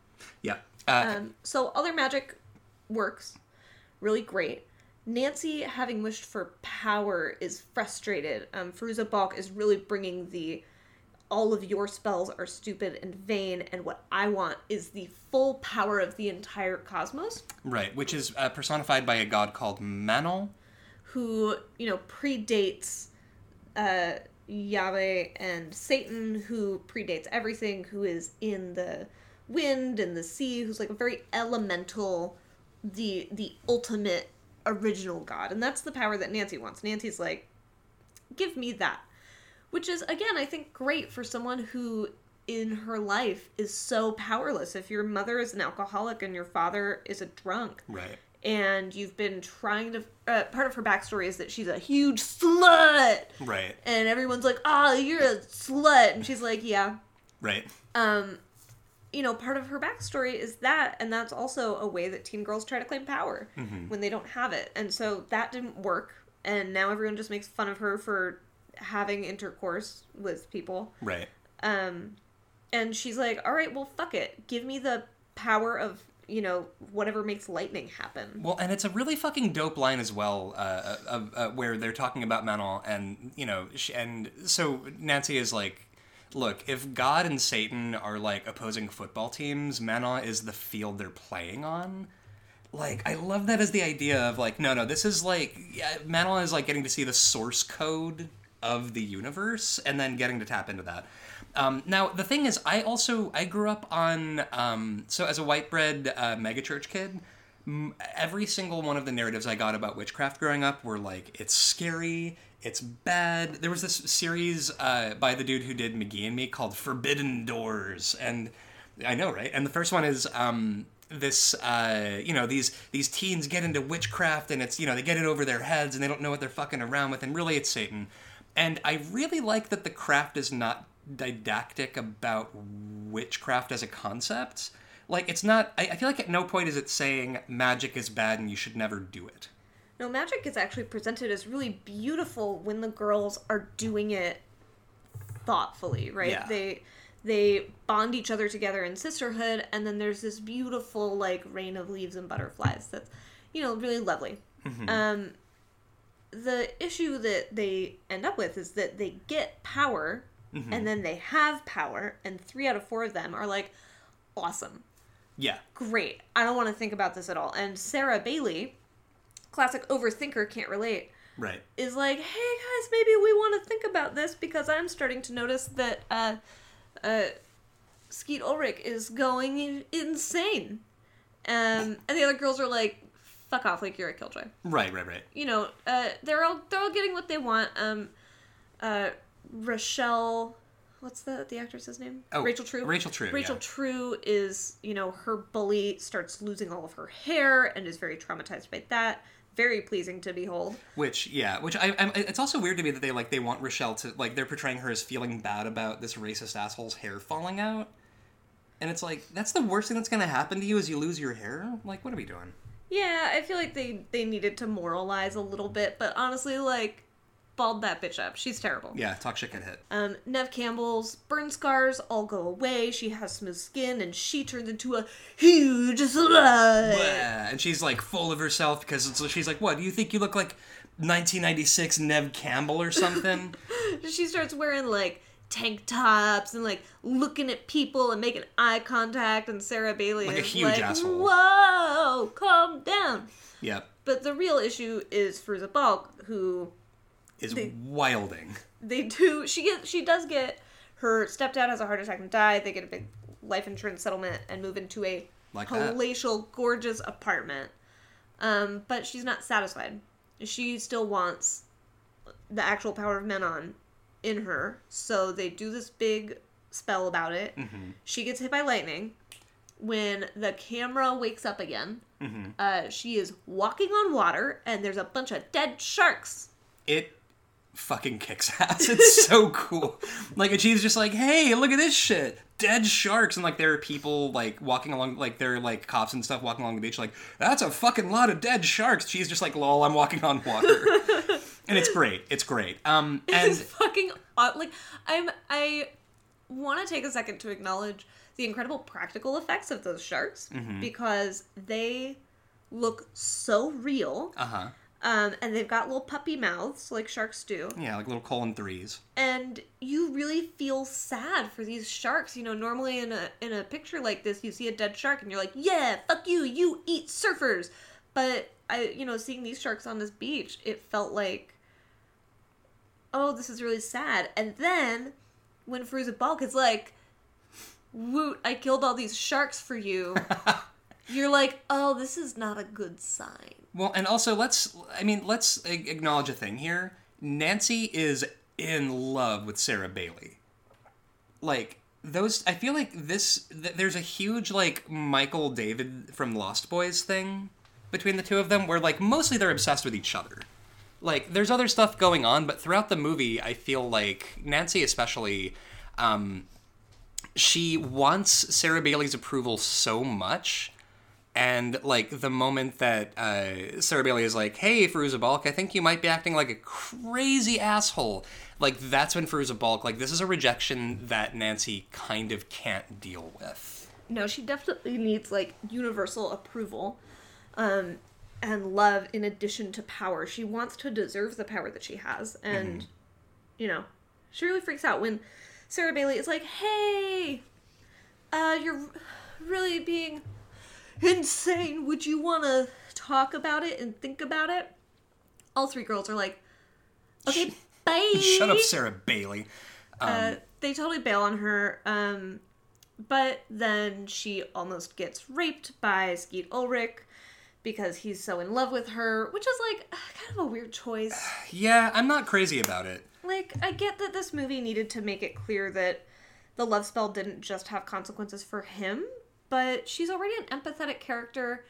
Yeah. Uh, Um, so other magic works really great. Nancy, having wished for power, is frustrated. Um, Fairuza Balk is really bringing the all of your spells are stupid and vain, and what I want is the full power of the entire cosmos, right. Which is uh, personified by a god called Manon. who, you know, predates uh, Yahweh and Satan, who predates everything, who is in the wind and the sea, who's like a very elemental, the the ultimate original god, and that's the power that Nancy wants. Nancy's like, give me that, which is again, I think, great for someone who in her life is so powerless. If your mother is an alcoholic and your father is a drunk, Right. and you've been trying to. Uh, part of her backstory is that she's a huge slut, Right. and everyone's like, "Ah, you're a slut," and she's like, "Yeah." Right. Um, you know, part of her backstory is that, and that's also a way that teen girls try to claim power when they don't have it. And so that didn't work, and now everyone just makes fun of her for having intercourse with people. Right. Um, and she's like, "All right, well, fuck it. Give me the power of you know whatever makes lightning happen." Well, and it's a really fucking dope line as well, uh, uh, uh, where they're talking about Manon, and you know, sh and so Nancy is like, "Look, if God and Satan are like opposing football teams, Manon is the field they're playing on." Like, I love that as the idea of like, no, no, this is like, yeah, Manon is like getting to see the source code of the universe, and then getting to tap into that. Um, now the thing is, I also I grew up on um, so as a white bread uh, megachurch kid. Every single one of the narratives I got about witchcraft growing up were like it's scary, it's bad. There was this series uh, by the dude who did McGee and Me called Forbidden Doors, and I know right. And the first one is um, this uh, you know these these teens get into witchcraft and it's you know they get it over their heads and they don't know what they're fucking around with and really it's Satan. And I really like that the craft is not didactic about witchcraft as a concept. Like it's not. I, I feel like at no point is it saying magic is bad and you should never do it. No, magic is actually presented as really beautiful when the girls are doing it thoughtfully, right? Yeah. They they bond each other together in sisterhood, and then there's this beautiful like rain of leaves and butterflies that's you know really lovely. Um, the issue that they end up with is that they get power, and then they have power, and three out of four of them are like awesome Yeah. great. I don't want to think about this at all. And Sarah Bailey, classic overthinker, can't relate, Right. is like, hey guys, maybe we want to think about this because I'm starting to notice that uh, uh, Skeet Ulrich is going insane. Um, and the other girls are like, fuck off, like you're a killjoy. Right. Right. Right. You know, uh, they're all they're all getting what they want. Um, uh, Rochelle, what's the the actress's name? Oh, Rachel True. Rachel True, Rachel yeah. True is, you know, her bully starts losing all of her hair and is very traumatized by that. Very pleasing to behold. Which yeah, which I, I'm, it's also weird to me that they like they want Rochelle to like they're portraying her as feeling bad about this racist asshole's hair falling out, and it's like that's the worst thing that's gonna happen to you is you lose your hair. Like what are we doing? Yeah, I feel like they they needed to moralize a little bit, but honestly, like, bald that bitch up. She's terrible. Yeah, talk shit get hit. Um, Neve Campbell's burn scars all go away. She has smooth skin, and she turns into a huge slut. Blah. And she's like full of herself because it's, she's like, "What do you think you look like?" 1996 Neve Campbell or something. She starts wearing like tank tops and like looking at people and making eye contact. And Sarah Bailey Like a is huge like, asshole. "Whoa, calm down." yep, But the real issue is Fairuza Balk, who is wilding. they do. She gets. She does get. Her stepdad has a heart attack and died. They get a big life insurance settlement and move into a Like that. palatial, gorgeous apartment. Um, but she's not satisfied. She still wants the actual power of Manon in her. So they do this big spell about it. Mm-hmm. She gets hit by lightning. When the camera wakes up again, Mm-hmm. uh, she is walking on water, and there's a bunch of dead sharks. It fucking kicks ass. It's so cool. Like, and she's just like, "Hey, look at this shit." Dead sharks, and like there are people like walking along, like there are like cops and stuff walking along the beach, like that's a fucking lot of dead sharks. She's just like, "Lol, I'm walking on water," and it's great. It's great. Um, and It's fucking like I'm I want to take a second to acknowledge the incredible practical effects of those sharks Mm-hmm. because they look so real. uh huh, Um, and they've got little puppy mouths like sharks do. yeah, like little colon threes. And you really feel sad for these sharks. You know, normally in a in a picture like this, you see a dead shark and you're like, "Yeah, fuck you, you eat surfers." But I, you know, seeing these sharks on this beach, it felt like, oh, this is really sad. And then when Fairuza Balk is like, "Woot, I killed all these sharks for you," you're like, "Oh, this is not a good sign." Well, and also let's I mean, let's acknowledge a thing here. Nancy is in love with Sarah Bailey. Like those I feel like this th- there's a huge like Michael David from Lost Boys thing between the two of them where like mostly they're obsessed with each other. Like there's other stuff going on, but throughout the movie I feel like Nancy especially um she wants Sarah Bailey's approval so much. And like the moment that uh, Sarah Bailey is like, "Hey, Fairuza Balk, I think you might be acting like a crazy asshole," like that's when Fairuza Balk, like this is a rejection that Nancy kind of can't deal with. No, she definitely needs like universal approval, um, and love in addition to power. She wants to deserve the power that she has, and you know, she really freaks out when Sarah Bailey is like, "Hey, uh, you're really being insane. Would you want to talk about it and think about it?" All three girls are like, "Okay, bye." Shut up, Sarah Bailey. Uh, they totally bail on her. Um, but then she almost gets raped by Skeet Ulrich because he's so in love with her, which is like uh, kind of a weird choice. Yeah, I'm not crazy about it. Like, I get that this movie needed to make it clear that the love spell didn't just have consequences for him, but she's already an empathetic character.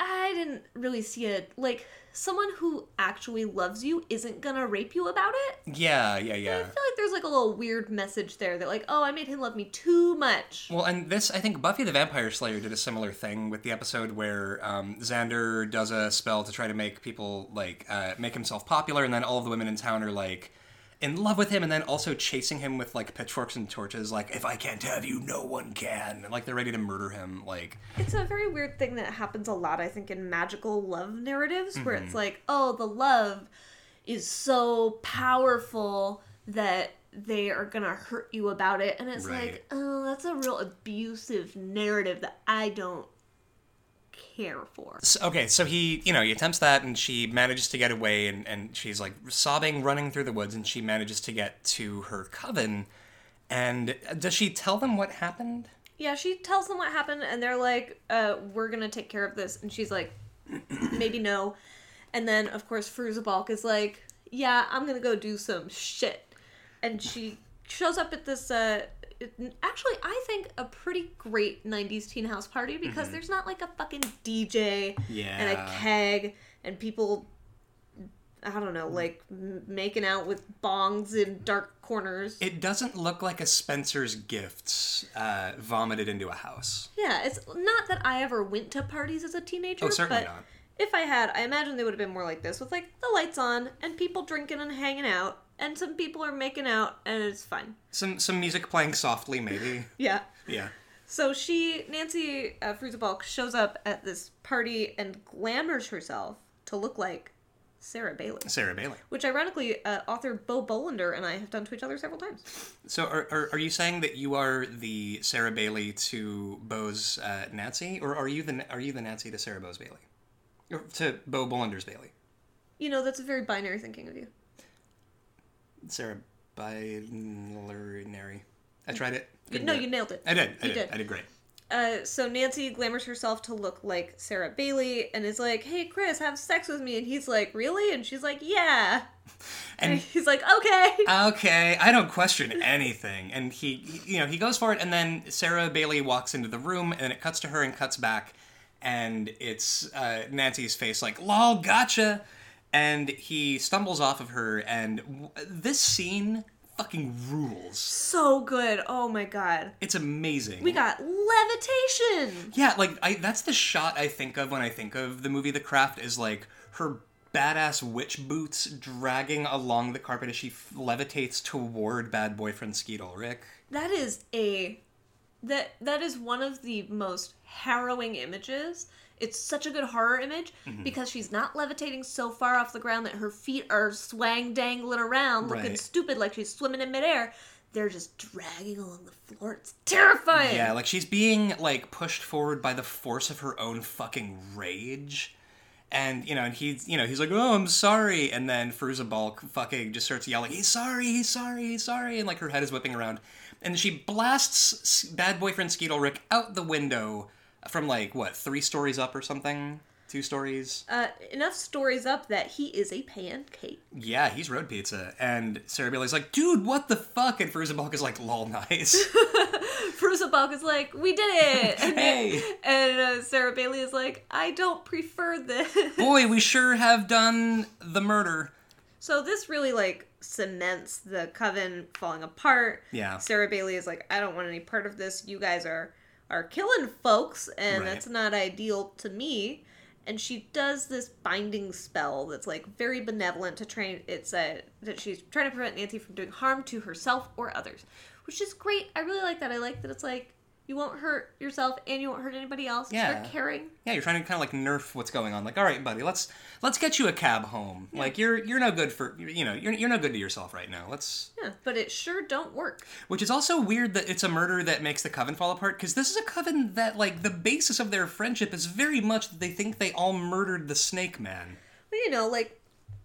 I didn't really see it. Like, someone who actually loves you isn't gonna rape you about it. Yeah, yeah, yeah. I feel like there's like a little weird message there that, like, oh, I made him love me too much. Well, and this, I think Buffy the Vampire Slayer did a similar thing with the episode where um, Xander does a spell to try to make people, like, uh, make himself popular, and then all of the women in town are, like, in love with him, and then also chasing him with, like, pitchforks and torches, like, if I can't have you, no one can. And, like, they're ready to murder him, like, It's a very weird thing that happens a lot, I think, in magical love narratives, where Mm-hmm. it's like, oh, the love is so powerful that they are gonna hurt you about it. And it's Right. like, oh, that's a real abusive narrative that I don't care for. So, okay, so he, you know, he attempts that, and she manages to get away, and, and she's like sobbing, running through the woods, and she manages to get to her coven. And does she tell them what happened? Yeah, she tells them what happened, and they're like, uh, we're gonna take care of this. And she's like, maybe no. And then, of course, Fairuza Balk is like, yeah, I'm gonna go do some shit. And she shows up at this, uh, actually, I think a pretty great 90s teen house party because there's not like a fucking DJ and a keg and people, I don't know, like m- making out with bongs in dark corners. It doesn't look like a Spencer's Gifts uh, vomited into a house. Yeah, it's not that I ever went to parties as a teenager. Oh, certainly but not. If I had, I imagine they would have been more like this, with like the lights on and people drinking and hanging out, and some people are making out, and it's fine. Some some music playing softly, maybe. Yeah. Yeah. So she, Nancy uh, Fairuza Balk, shows up at this party and glamours herself to look like Sarah Bailey, Sarah Bailey. which ironically, uh, author Bo Bolander and I have done to each other several times. So are, are, are you saying that you are the Sarah Bailey to Bo's uh, Nancy, or are you the are you the Nancy to Sarah Bo's Bailey, or to Bo Bolander's Bailey? You know, that's a very binary thinking of you. Sarah Binary. I tried it. You- no, you nailed it. I did. I you did. did. I did great. Uh, so Nancy glamours herself to look like Sarah Bailey and is like, "Hey, Chris, have sex with me." And he's like, "Really?" And she's like, "Yeah." And And he's like, "Okay." okay, I don't question anything. And he, he- you know, he goes for it, and then Sarah Bailey walks into the room, and it cuts to her and cuts back, and it's uh, Nancy's face, like, "Lol, gotcha." And he stumbles off of her, and w- this scene fucking rules. So good. Oh my god. It's amazing. We got levitation. Yeah, like I that's the shot I think of when I think of the movie The Craft is like her badass witch boots dragging along the carpet as she f- levitates toward bad boyfriend Skeet Ulrich. That is a that that is one of the most harrowing images. It's such a good horror image Mm-hmm. because she's not levitating so far off the ground that her feet are swang dangling around looking Right. stupid like she's swimming in midair. They're just dragging along the floor. It's terrifying. Yeah, like she's being like pushed forward by the force of her own fucking rage. And you know, and he's you know he's like, oh, I'm sorry, and then Fairuza Balk fucking just starts yelling, he's sorry, he's sorry, he's sorry, and like her head is whipping around, and she blasts bad boyfriend Skeet Ulrich out the window from like what three stories up or something, two stories. Uh, enough stories up that he is a pancake. Yeah, he's road pizza, and Sarah Bailey's like, dude, what the fuck, and Balk is like, lol, nice. Balk is like, we did it! And, Hey. and uh, Sarah Bailey is like, I don't prefer this. Boy, we sure have done the murder. So this really like cements the coven falling apart. Yeah. Sarah Bailey is like, I don't want any part of this. You guys are are killing folks, and Right. that's not ideal to me. And she does this binding spell that's like very benevolent to train. It's a that she's trying to prevent Nancy from doing harm to herself or others, which is great. I really like that. I like that it's like you won't hurt yourself and you won't hurt anybody else. Yeah. very caring. Yeah, you're trying to kind of like nerf what's going on. Like, all right, buddy, let's let's get you a cab home. Like, you're you're no good for you know you're you're no good to yourself right now. Let's. Yeah, but it sure don't work. Which is also weird that it's a murder that makes the coven fall apart because this is a coven that like the basis of their friendship is very much that they think they all murdered the Snake Man. Well, you know, like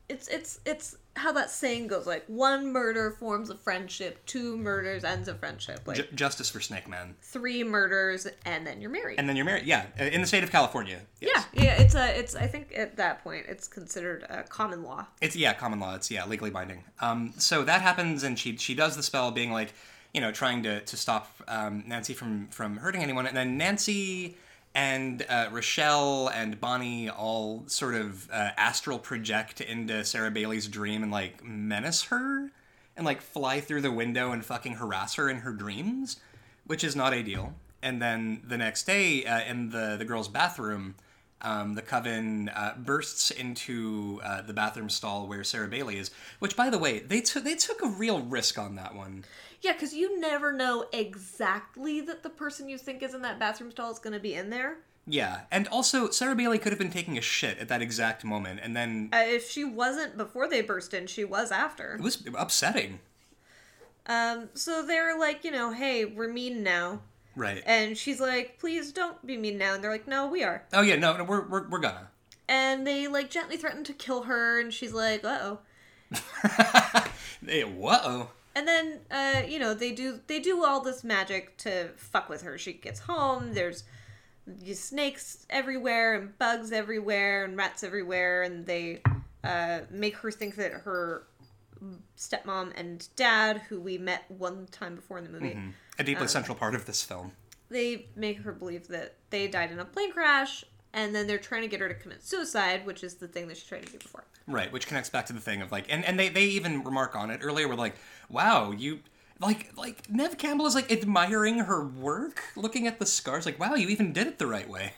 it's it's it's how that saying goes. Like one murder forms a friendship, two murders ends a friendship. Like J- justice for Snake Man. three murders and then you're married. And then you're married. Yeah, in the state of California. Yes. Yeah, yeah. It's a it's. I think at that point it's considered a common law. It's yeah, common law. It's yeah, legally binding. Um, so that happens, and she she does the spell, being like, you know, trying to to stop um, Nancy from from hurting anyone, and then Nancy and uh, Rochelle and Bonnie all sort of uh, astral project into Sarah Bailey's dream and like menace her, and like fly through the window and fucking harass her in her dreams, which is not ideal. And then the next day, uh, in the the girls' bathroom, um, the coven uh, bursts into uh, the bathroom stall where Sarah Bailey is. Which, by the way, they took they took a real risk on that one. Yeah, because you never know exactly that the person you think is in that bathroom stall is going to be in there. Yeah, and also Sarah Bailey could have been taking a shit at that exact moment, and then Uh, if she wasn't before they burst in, she was after. it was upsetting. Um, so they're like, you know, hey, we're mean now. Right. And she's like, please don't be mean now. And they're like, no, we are. Oh yeah, no, no, we're we're, we're gonna. And they like gently threaten to kill her. And she's like, uh oh. Hey, whoa. And then, uh, you know, they do they do all this magic to fuck with her. She gets home. There's snakes everywhere and bugs everywhere and rats everywhere, and they uh, make her think that her stepmom and dad, who we met one time before in the movie, A deeply central part of this film. they make her believe that they died in a plane crash, and then they're trying to get her to commit suicide, which is the thing that she tried to do before. Right, which connects back to the thing of like, and, and they, they even remark on it earlier. We're like, wow, you like like Neve Campbell is like admiring her work, looking at the scars. Like, wow, you even did it the right way.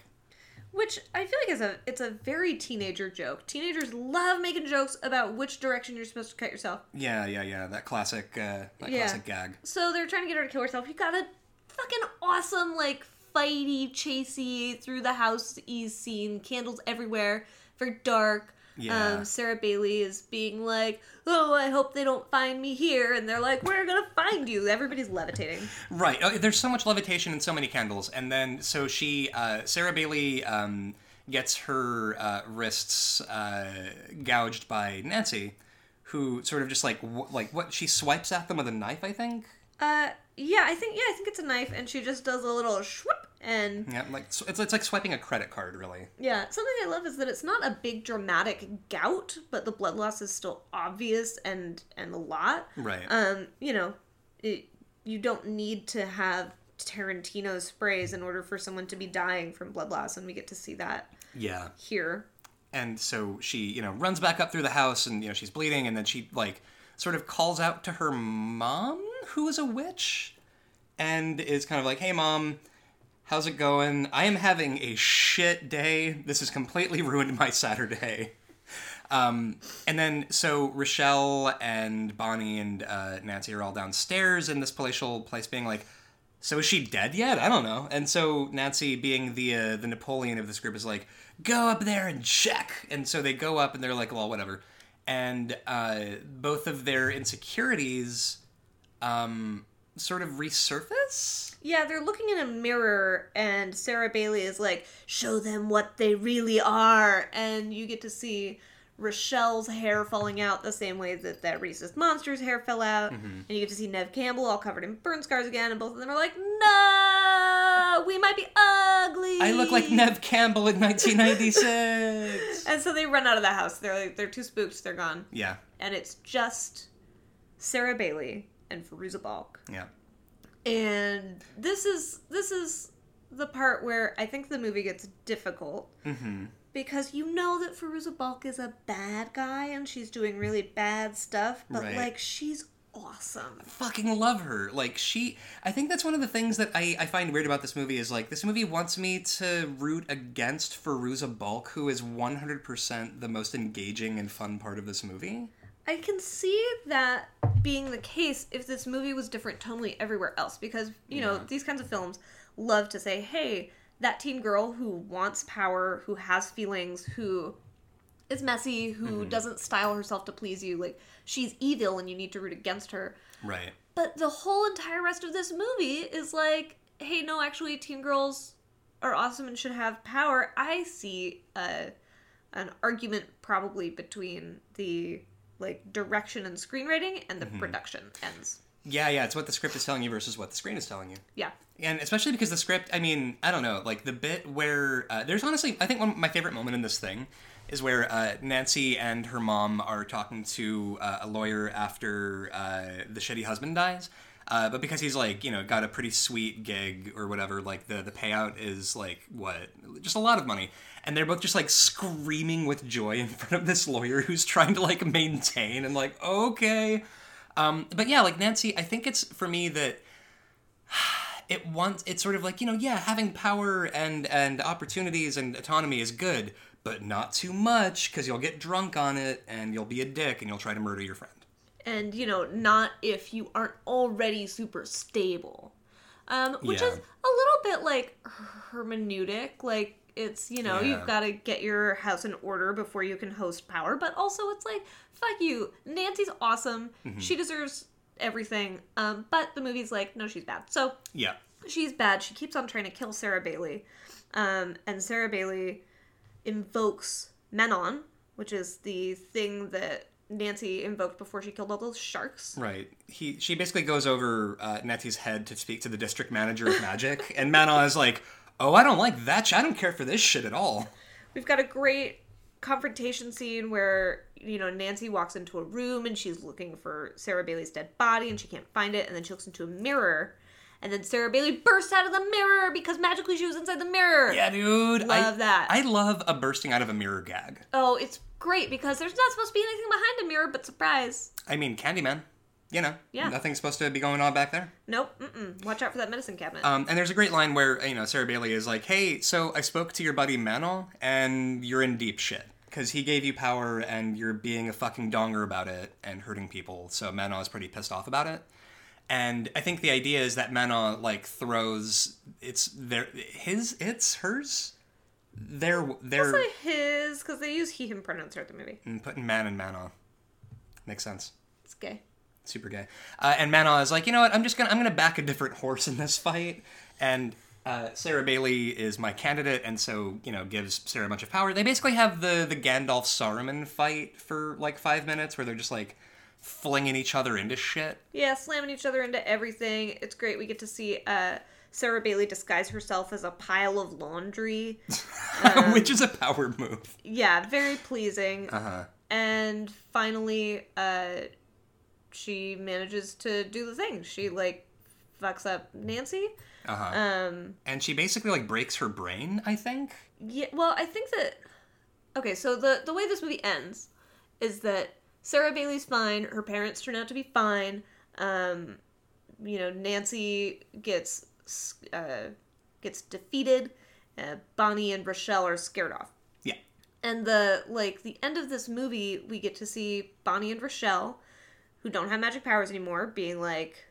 Which I feel like is a it's a very teenager joke. Teenagers love making jokes about which direction you're supposed to cut yourself. Yeah, yeah, yeah. That classic, uh, that Yeah. classic gag. So they're trying to get her to kill herself. You got a fucking awesome like fighty, chasey through the house ease scene. Candles everywhere. Very dark. Yeah. Um, Sarah Bailey is being like, "Oh, I hope they don't find me here," and they're like, "We're gonna find you." Everybody's levitating. Right. Oh, there's so much levitation and so many candles, and then so she, uh, Sarah Bailey, um, gets her uh, wrists uh, gouged by Nancy, who sort of just like w- like what she swipes at them with a knife. I think. Uh, yeah, I think yeah, I think it's a knife, and she just does a little swoop, and Yeah, like it's it's like swiping a credit card, really. Yeah, something I love is that it's not a big dramatic gout, but the blood loss is still obvious and and a lot. Right. Um, you know, it, you don't need to have Tarantino sprays in order for someone to be dying from blood loss, and we get to see that yeah. here. And so she, you know, runs back up through the house, and you know she's bleeding, and then she like sort of calls out to her mom, who is a witch, and is kind of like, "Hey, mom." How's it going? I am having a shit day. This has completely ruined my Saturday. Um, and then, so Rochelle and Bonnie and uh, Nancy are all downstairs in this palatial place, being like, "So is she dead yet? I don't know." And so Nancy, being the uh, the Napoleon of this group, is like, "Go up there and check." And so they go up, and they're like, "Well, whatever." And uh, both of their insecurities, um, sort of resurface. Yeah, they're looking in a mirror, and Sarah Bailey is like, "Show them what they really are," and you get to see Rochelle's hair falling out the same way that that racist monster's hair fell out, Mm-hmm. and you get to see Neve Campbell all covered in burn scars again, and both of them are like, "No, we might be ugly." I look like Neve Campbell in 1996. And so they run out of the house. They're like, they're too spooked. They're gone, yeah, and it's just Sarah Bailey and Fairuza Balk. yeah. and this is this is the part where I think the movie gets difficult Mm-hmm. because you know that Fairuza Balk is a bad guy and she's doing really bad stuff, but Right. like she's awesome. fucking love her. Like she, I think that's one of the things that I, I find weird about this movie is like this movie wants me to root against Fairuza Balk, who is one hundred percent the most engaging and fun part of this movie. I can see that being the case if this movie was different tonally everywhere else because, you know, these kinds of films love to say, hey, that teen girl who wants power, who has feelings, who is messy, who mm-hmm. doesn't style herself to please you, like she's evil and you need to root against her. Right. But the whole entire rest of this movie is like, hey, no, actually, teen girls are awesome and should have power. I see a, an argument probably between the like direction and screenwriting and the production ends. Yeah, yeah. It's what the script is telling you versus what the screen is telling you. Yeah. And especially because the script, I mean, I don't know, like the bit where uh, there's honestly, I think one of my favorite moment in this thing is where uh, Nancy and her mom are talking to uh, a lawyer after uh, the shitty husband dies. Uh, but because he's like, you know, got a pretty sweet gig or whatever, like the the payout is like what, just a lot of money, and they're both just like screaming with joy in front of this lawyer who's trying to like maintain and like, okay, um, but yeah, like Nancy, I think it's for me that it wants it's sort of like you know yeah having power and and opportunities and autonomy is good but not too much because you'll get drunk on it and you'll be a dick and you'll try to murder your friend And, you know, not if you aren't already super stable. Um, which Yeah. is a little bit like hermeneutic. Like, it's, you know, Yeah. you've got to get your house in order before you can host power. But also, it's like, fuck you. Nancy's awesome. Mm-hmm. She deserves everything. Um, but the movie's like, no, she's bad. So yeah she's bad. She keeps on trying to kill Sarah Bailey. Um, and Sarah Bailey invokes Manon, which is the thing that Nancy invoked before she killed all those sharks. right he she basically goes over uh, Nancy's head to speak to the district manager of magic and Manon is like oh I don't like that sh- I don't care for this shit at all We've got a great confrontation scene where you know Nancy walks into a room and she's looking for Sarah Bailey's dead body and she can't find it and then she looks into a mirror and then Sarah Bailey bursts out of the mirror because magically she was inside the mirror. yeah dude I, Love that. I love a bursting out of a mirror gag Oh, it's great because there's not supposed to be anything behind a mirror but surprise. I mean Candyman you know Yeah. nothing's supposed to be going on back there Nope. Mm-mm. Watch out for that medicine cabinet. Um, and there's a great line where you know Sarah Bailey is like, "Hey, so I spoke to your buddy Manon, and you're in deep shit because he gave you power, and you're being a fucking donger about it and hurting people. So Manon is pretty pissed off about it. And I think the idea is that Manon like throws it's their his it's hers, their Say his because they use he him pronouns throughout the movie. and putting man and man on makes sense. It's gay. super gay. Uh, and Manon is like, you know what? I'm just gonna I'm gonna back a different horse in this fight. And uh, Sarah Bailey is my candidate, and so you know gives Sarah a bunch of power. They basically have the the Gandalf Saruman fight for like five minutes, where they're just like flinging each other into shit, Yeah, slamming each other into everything. It's great. We get to see uh, Sarah Bailey disguise herself as a pile of laundry. which is a power move. Yeah, very pleasing. Uh huh. And finally, uh, she manages to do the thing. She like fucks up Nancy. Uh huh. Um, and she basically like breaks her brain. I think. Yeah, well, I think that okay. So the the way this movie ends is that Sarah Bailey's fine. Her parents turn out to be fine. Um, you know, Nancy gets uh, gets defeated. Uh, Bonnie and Rochelle are scared off. Yeah. And the like the end of this movie, we get to see Bonnie and Rochelle, who don't have magic powers anymore, being like,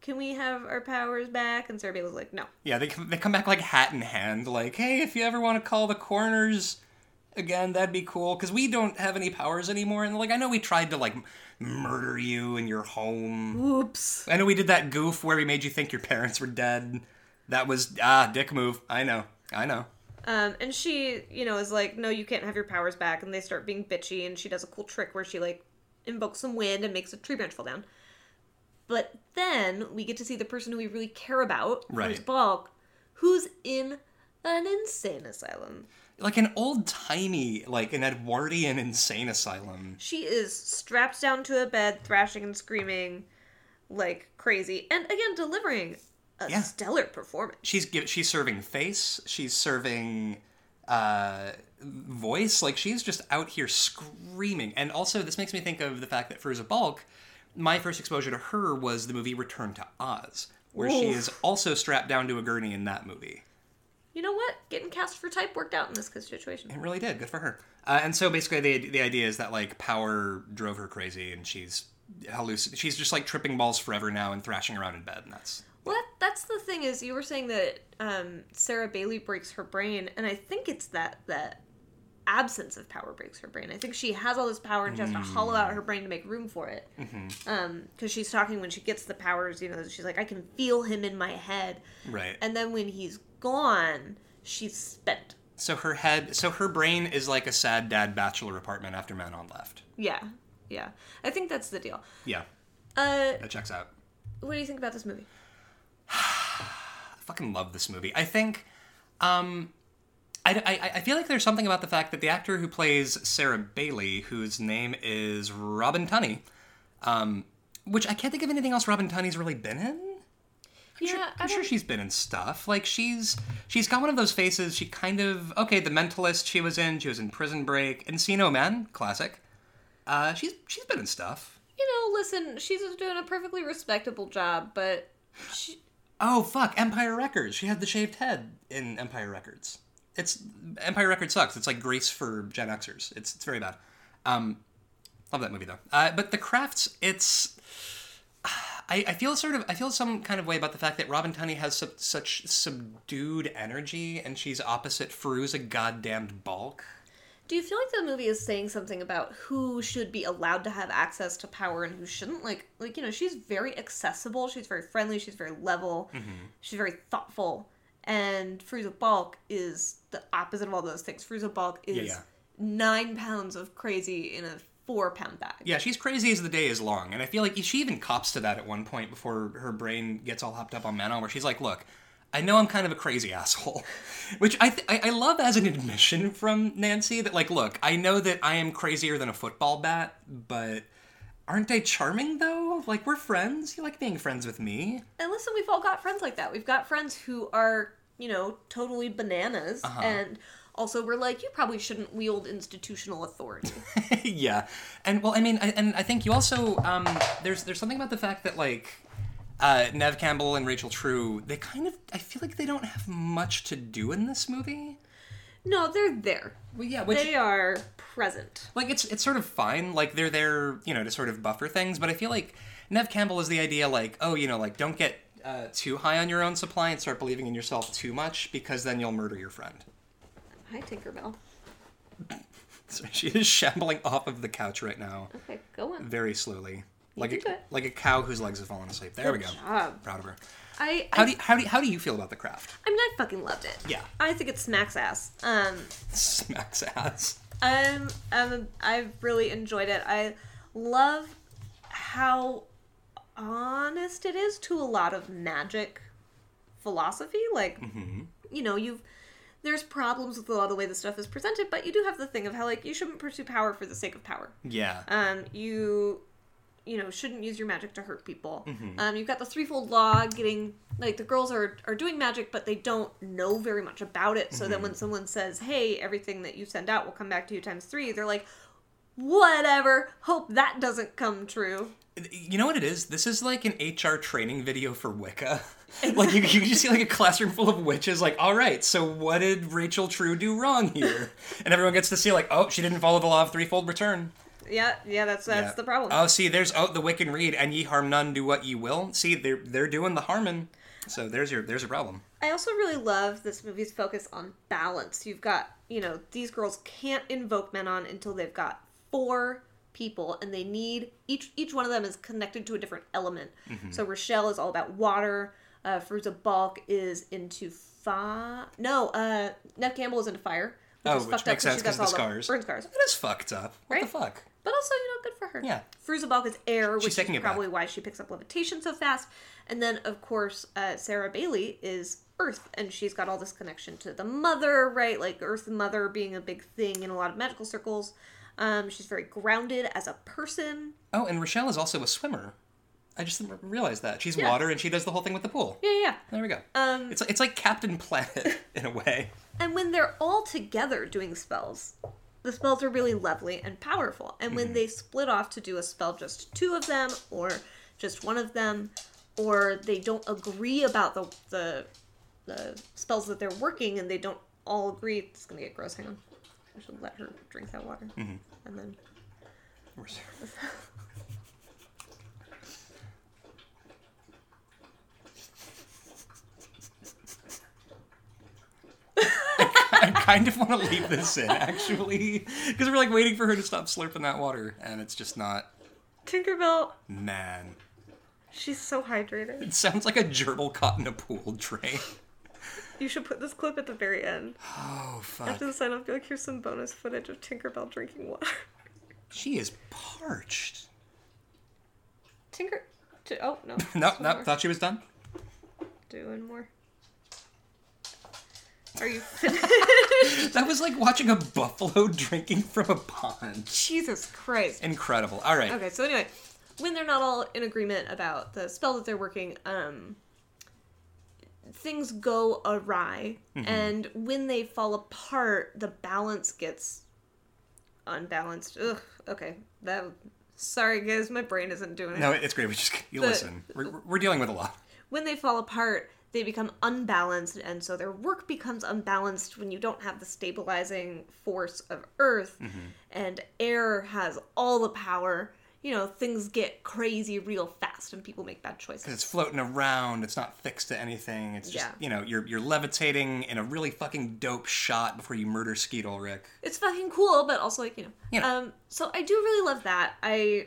"Can we have our powers back?" And Sarah Bailey's like, "No." Yeah, they come, they come back like hat in hand, like, hey, if you ever want to call the coroners again, that'd be cool, because we don't have any powers anymore. And like, I know we tried to like murder you in your home. Oops. I know we did that goof where we made you think your parents were dead. That was ah, dick move. I know, I know. Um, and she, you know, is like, no, you can't have your powers back. And they start being bitchy, and she does a cool trick where she, like, invokes some wind and makes a tree branch fall down. But then we get to see the person who we really care about, Right. who's Balk, who's in an insane asylum. Like an old timey, like an Edwardian insane asylum. She is strapped down to a bed, thrashing and screaming like crazy. And again, delivering a Yeah. stellar performance. She's she's serving face. She's serving uh, voice. Like she's just out here screaming. And also, this makes me think of the fact that Fairuza Balk, my first exposure to her was the movie Return to Oz, where she is also strapped down to a gurney in that movie. You know what? Getting cast for type worked out in this situation. It really did. Good for her. Uh, and so basically, the the idea is that like power drove her crazy, and she's halluc- She's just like tripping balls forever now and thrashing around in bed, and that's Well, that, that's the thing is you were saying that um, Sarah Bailey breaks her brain, and I think it's that that absence of power breaks her brain. I think she has all this power and she has to hollow out her brain to make room for it. Um, because she's talking when she gets the powers, you know, she's like, I can feel him in my head, right. and then when he's gone, she's spent. So her head, so her brain is like a sad dad bachelor apartment after Manon left. Yeah, yeah. I think that's the deal. Yeah, Uh, that checks out. what do you think about this movie? I fucking love this movie. I think, um, I, I, I feel like there's something about the fact that the actor who plays Sarah Bailey, whose name is Robin Tunney, um, which I can't think of anything else Robin Tunney's really been in. I'm sure, Yeah, I I'm sure she's been in stuff. Like she's she's got one of those faces. She kind of okay. The Mentalist she was in. She was in Prison Break. Encino Man, classic. Uh, she's she's been in stuff. You know, listen, she's doing a perfectly respectable job, but she, Oh fuck! Empire Records. She had the shaved head in Empire Records. It's Empire Records sucks. It's like Grease for Gen Xers. It's it's very bad. Um, love that movie though. Uh, but The Crafts. It's I, I feel sort of I feel some kind of way about the fact that Robin Tunney has su- such subdued energy and she's opposite Fairuza goddamned Balk. Do you feel like the movie is saying something about who should be allowed to have access to power and who shouldn't? Like, like you know, she's very accessible. She's very friendly. She's very level. Mm-hmm. She's very thoughtful. And Fairuza Balk is the opposite of all those things. Fairuza Balk is yeah. nine pounds of crazy in a four pound bag. Yeah, she's crazy as the day is long, and I feel like she even cops to that at one point before her brain gets all hopped up on Manon, where she's like, "Look, I know I'm kind of a crazy asshole," which I, th- I I love as an admission from Nancy that like, look, I know that I am crazier than a football bat, but aren't I charming though? Like we're friends. You like being friends with me? And listen, we've all got friends like that. We've got friends who are, you know, totally bananas. Uh-huh. And also, we're like, you probably shouldn't wield institutional authority. yeah, and well, I mean, I, and I think you also um, there's there's something about the fact that like uh, Neve Campbell and Rachel True, they kind of I feel like they don't have much to do in this movie. no, they're there. Well, yeah, which They are present. like it's it's sort of fine. Like they're there, you know, to sort of buffer things. But I feel like Neve Campbell is the idea, like, oh, you know, like don't get uh, too high on your own supply and start believing in yourself too much because then you'll murder your friend. Hi, Tinkerbell. So she is shambling off of the couch right now, Okay, go on. very slowly, like can do a, it. like a cow whose legs have fallen asleep. There we Good go. job. Proud of her. I, I, How do you, how do you, how do you feel about the craft? I mean, I fucking loved it. Yeah. I think it smacks ass. Um, Smacks ass. I'm, I'm, I've really enjoyed it. I love how honest it is to a lot of magic philosophy. Like, you know, you've there's problems with a lot of the way the stuff is presented, but you do have the thing of how like you shouldn't pursue power for the sake of power. Yeah. Um, you you know shouldn't use your magic to hurt people. Mm-hmm. Um, you've got the threefold law getting like the girls are are doing magic, but they don't know very much about it. So then Mm-hmm. when someone says, "Hey, everything that you send out will come back to you times three, they're like, "Whatever. Hope that doesn't come true." You know what it is? This is like an HR training video for Wicca. like you, you just see like a classroom full of witches. Like, all right, so what did Rachel True do wrong here? And everyone gets to see like, oh, she didn't follow the law of threefold return. Yeah, yeah, that's that's Yeah. the problem. Oh, see, there's oh the Wiccan Rede, and ye harm none, do what ye will. See, they're they're doing the harming. So there's your there's a problem. I also really love this movie's focus on balance. You've got, you know, these girls can't invoke Manon until they've got four people and they need each each one of them is connected to a different element. Mm-hmm. So Rochelle is all about water, uh Fairuza Balk is into fire. No, uh Neve Campbell is into fire. Which Oh, is which fucked makes up sense because 'cause she's got of the scars. burn scars. That is fucked up. What the fuck? But also, you know, good for her. Yeah. Fairuza Balk is air, which is it back. probably why she picks up levitation so fast. And then, of course, uh, Sarah Bailey is Earth, and she's got all this connection to the mother, right? Like Earth Mother being a big thing in a lot of magical circles. Um, she's very grounded as a person. Oh, and Rochelle is also a swimmer. I just realized that she's Yeah. water and she does the whole thing with the pool. Yeah, yeah. There we go. Um, It's it's like Captain Planet in a way. And when they're all together doing spells, the spells are really lovely and powerful. And when they split off to do a spell, just two of them, or just one of them, or they don't agree about the the, the spells that they're working, and they don't all agree. It's gonna get gross. Hang on. I should let her drink that water, Mm-hmm. and then I kind of want to leave this in actually because we're like waiting for her to stop slurping that water and it's just not. Tinkerbell. Man, She's so hydrated. it sounds like a gerbil caught in a pool drain. You should put this clip at the very end. Oh fuck. After the sign off, be like, here's some bonus footage of Tinkerbell drinking water. She is parched. Tinker. Oh no. No, no, more. thought she was done. Doing more. Are you finished? That was like watching a buffalo drinking from a pond. Jesus Christ. Incredible. All right. Okay, so anyway, when they're not all in agreement about the spell that they're working, um, things go awry, Mm-hmm. and when they fall apart, the balance gets unbalanced. Ugh. Okay, that. Sorry, guys, my brain isn't doing it. No, it's great. We just you The- listen. We're, we're dealing with a lot. when they fall apart, they become unbalanced, and so their work becomes unbalanced when you don't have the stabilizing force of Earth, and air has all the power. You know, things get crazy real fast, and people make bad choices. It's floating around. It's not fixed to anything. It's just Yeah. you know you're you're levitating in a really fucking dope shot before you murder Skeet Ulrich. It's fucking cool, but also like you know. You know. Um, so I do really love that. I,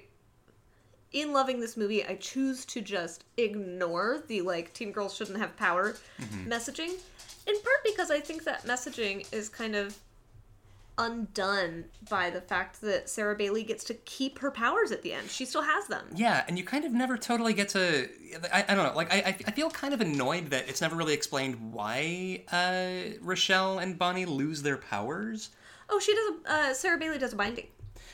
in loving this movie, I choose to just ignore the like teen girls shouldn't have power messaging, in part because I think that messaging is kind of undone by the fact that Sarah Bailey gets to keep her powers at the end. She still has them. Yeah, and you kind of never totally get to. I, I don't know. Like I, I feel kind of annoyed that it's never really explained why uh, Rochelle and Bonnie lose their powers. Oh, she does. A, uh, Sarah Bailey does a binding.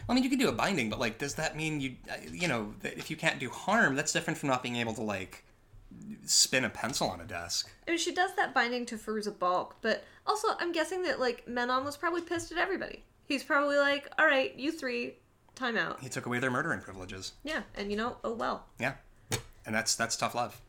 I mean, you can do a binding, but like, does that mean you, uh, you know, that if you can't do harm, that's different from not being able to like spin a pencil on a desk. I mean, she does that binding to Fairuza Balk, but also I'm guessing that like Manon was probably pissed at everybody. He's probably like, "All right, you three, time out." He took away their murdering privileges. Yeah, and you know, oh well. Yeah, and that's that's tough love.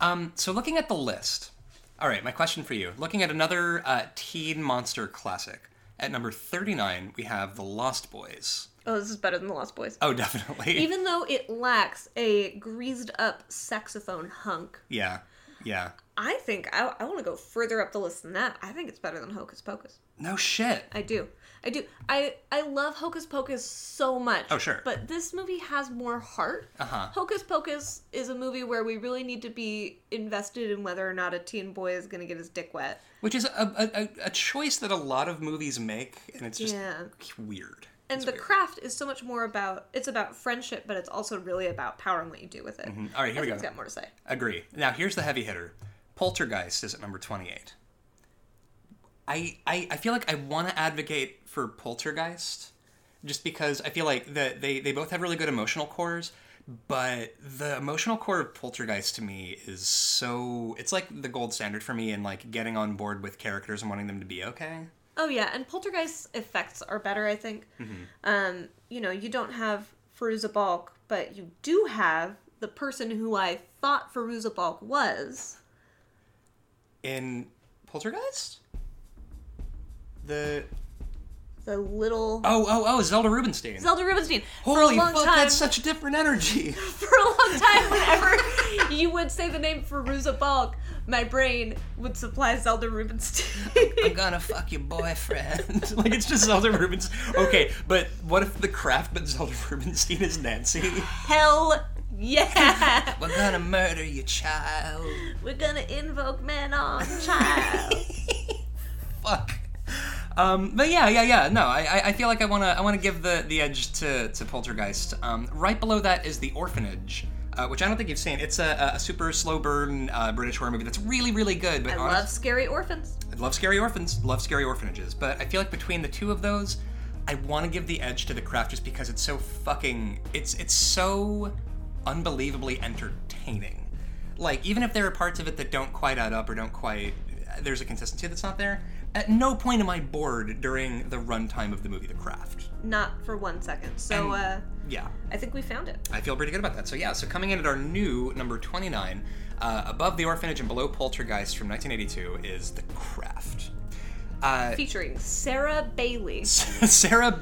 Um, so looking at the list, all right. My question for you: looking at another uh, teen monster classic, at number thirty-nine, we have The Lost Boys. Oh, this is better than the Lost Boys. Oh, definitely. Even though it lacks a greased up saxophone hunk, yeah, yeah. I think I, I want to go further up the list than that. I think it's better than Hocus Pocus. No shit. I do. I do. I I love Hocus Pocus so much. Oh, sure. But this movie has more heart. Uh-huh. Hocus Pocus is a movie where we really need to be invested in whether or not a teen boy is going to get his dick wet. Which is a, a, a- choice that a lot of movies make, and it's just Yeah. weird. And It's the weird. craft is so much more about it's about friendship, but it's also really about power and what you do with it. All right, here I we think go. It's got more to say. Agree. Now here's the heavy hitter. Poltergeist is at number twenty-eight. I I, I feel like I want to advocate for Poltergeist, just because I feel like that they they both have really good emotional cores, but the emotional core of Poltergeist to me is so it's like the gold standard for me in like getting on board with characters and wanting them to be okay. Oh yeah, and Poltergeist effects are better, I think. Um, you know, you don't have Fairuza Balk, but you do have the person who I thought Fairuza Balk was. In Poltergeist, the The little oh oh oh Zelda Rubinstein. Zelda Rubinstein. Holy for a long fuck, time, that's such a different energy. for a long time, whenever you would say the name Fairuza Balk, my brain would supply Zelda Rubinstein. I'm gonna fuck your boyfriend. like it's just Zelda Rubinstein. Okay, but what if the craft but Zelda Rubinstein is Nancy? Hell yeah! We're gonna murder your child. We're gonna invoke man on child. Fuck. Um, but yeah, yeah, yeah. No, I, I- I feel like I wanna, I wanna give the the edge to to Poltergeist. Um, right below that is the Orphanage, uh, which I don't think you've seen. It's a, a super slow burn uh, British horror movie that's really, really good. But I honest- love scary orphans. I love scary orphans, love scary orphanages, but I feel like between the two of those, I want to give the edge to the craft just because it's so fucking it's it's so unbelievably entertaining. Like even if there are parts of it that don't quite add up or don't quite, there's a consistency that's not there. At no point am I bored during the runtime of the movie The Craft. Not for one second. So And- uh, Yeah, I think we found it. I feel pretty good about that. So yeah, so coming in at our new number 29, uh, above the orphanage and below Poltergeist from 1982 is The Craft. Uh, Featuring Sarah Bailey. Sarah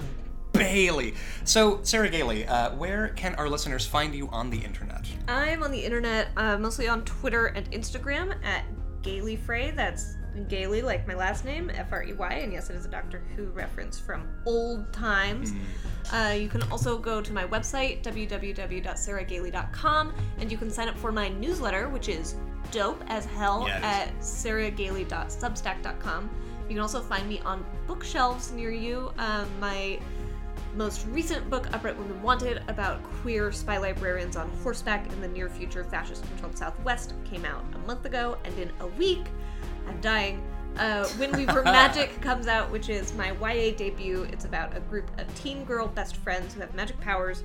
Bailey. So Sarah Gailey, uh, where can our listeners find you on the internet? I'm on the internet, uh, mostly on Twitter and Instagram at Gailey Frey. That's Gailey, like my last name, F R E Y. And yes, it is a Doctor Who reference from old times. Uh, you can also go to my website, www.sarahgailey.com, and you can sign up for my newsletter, which is dope as hell Yeah, at sarahgailey.substack.com. You can also find me on bookshelves near you. Um, my most recent book, Upright Women Wanted, about queer spy librarians on horseback in the near future fascist controlled Southwest, came out a month ago, and in a week, I'm dying. Uh, when We Were Magic comes out, which is my YA debut. It's about a group of teen girl best friends who have magic powers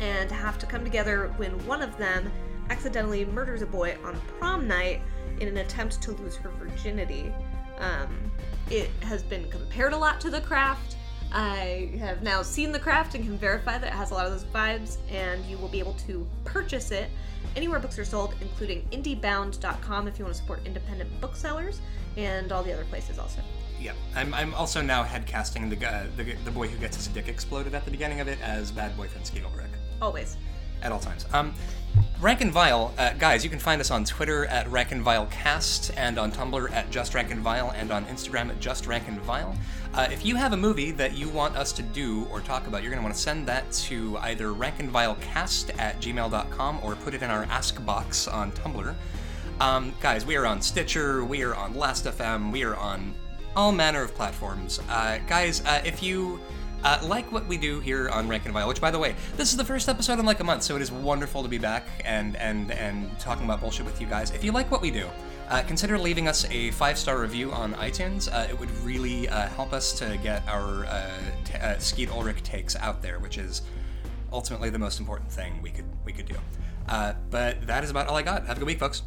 and have to come together when one of them accidentally murders a boy on prom night in an attempt to lose her virginity. Um, it has been compared a lot to The Craft. I have now seen The Craft and can verify that it has a lot of those vibes, and you will be able to purchase it anywhere books are sold, including indiebound.com if you want to support independent booksellers, and all the other places also. Yeah, I'm, I'm also now head casting the, guy, the the boy who gets his dick exploded at the beginning of it as bad boyfriend Skeet Ulrich. Always. At all times. Um, Rank and Vile, uh, guys, you can find us on Twitter at Rank and Vile Cast, and on Tumblr at Just Rank and Vile, and on Instagram at Just Rank and Vile. Uh, if you have a movie that you want us to do or talk about, you're going to want to send that to either rankandvilecast at gmail.com or put it in our Ask box on Tumblr. Um, guys, we are on Stitcher, we are on Last.fm, we are on all manner of platforms. Uh, guys, uh, if you uh, like what we do here on Rank and Vile, which by the way, this is the first episode in like a month, so it is wonderful to be back and and and talking about bullshit with you guys. If you like what we do, uh, consider leaving us a five star review on iTunes. Uh, it would really uh, help us to get our uh, t- uh, Skeet Ulrich takes out there, which is ultimately the most important thing we could we could do. Uh, but that is about all I got. Have a good week, folks.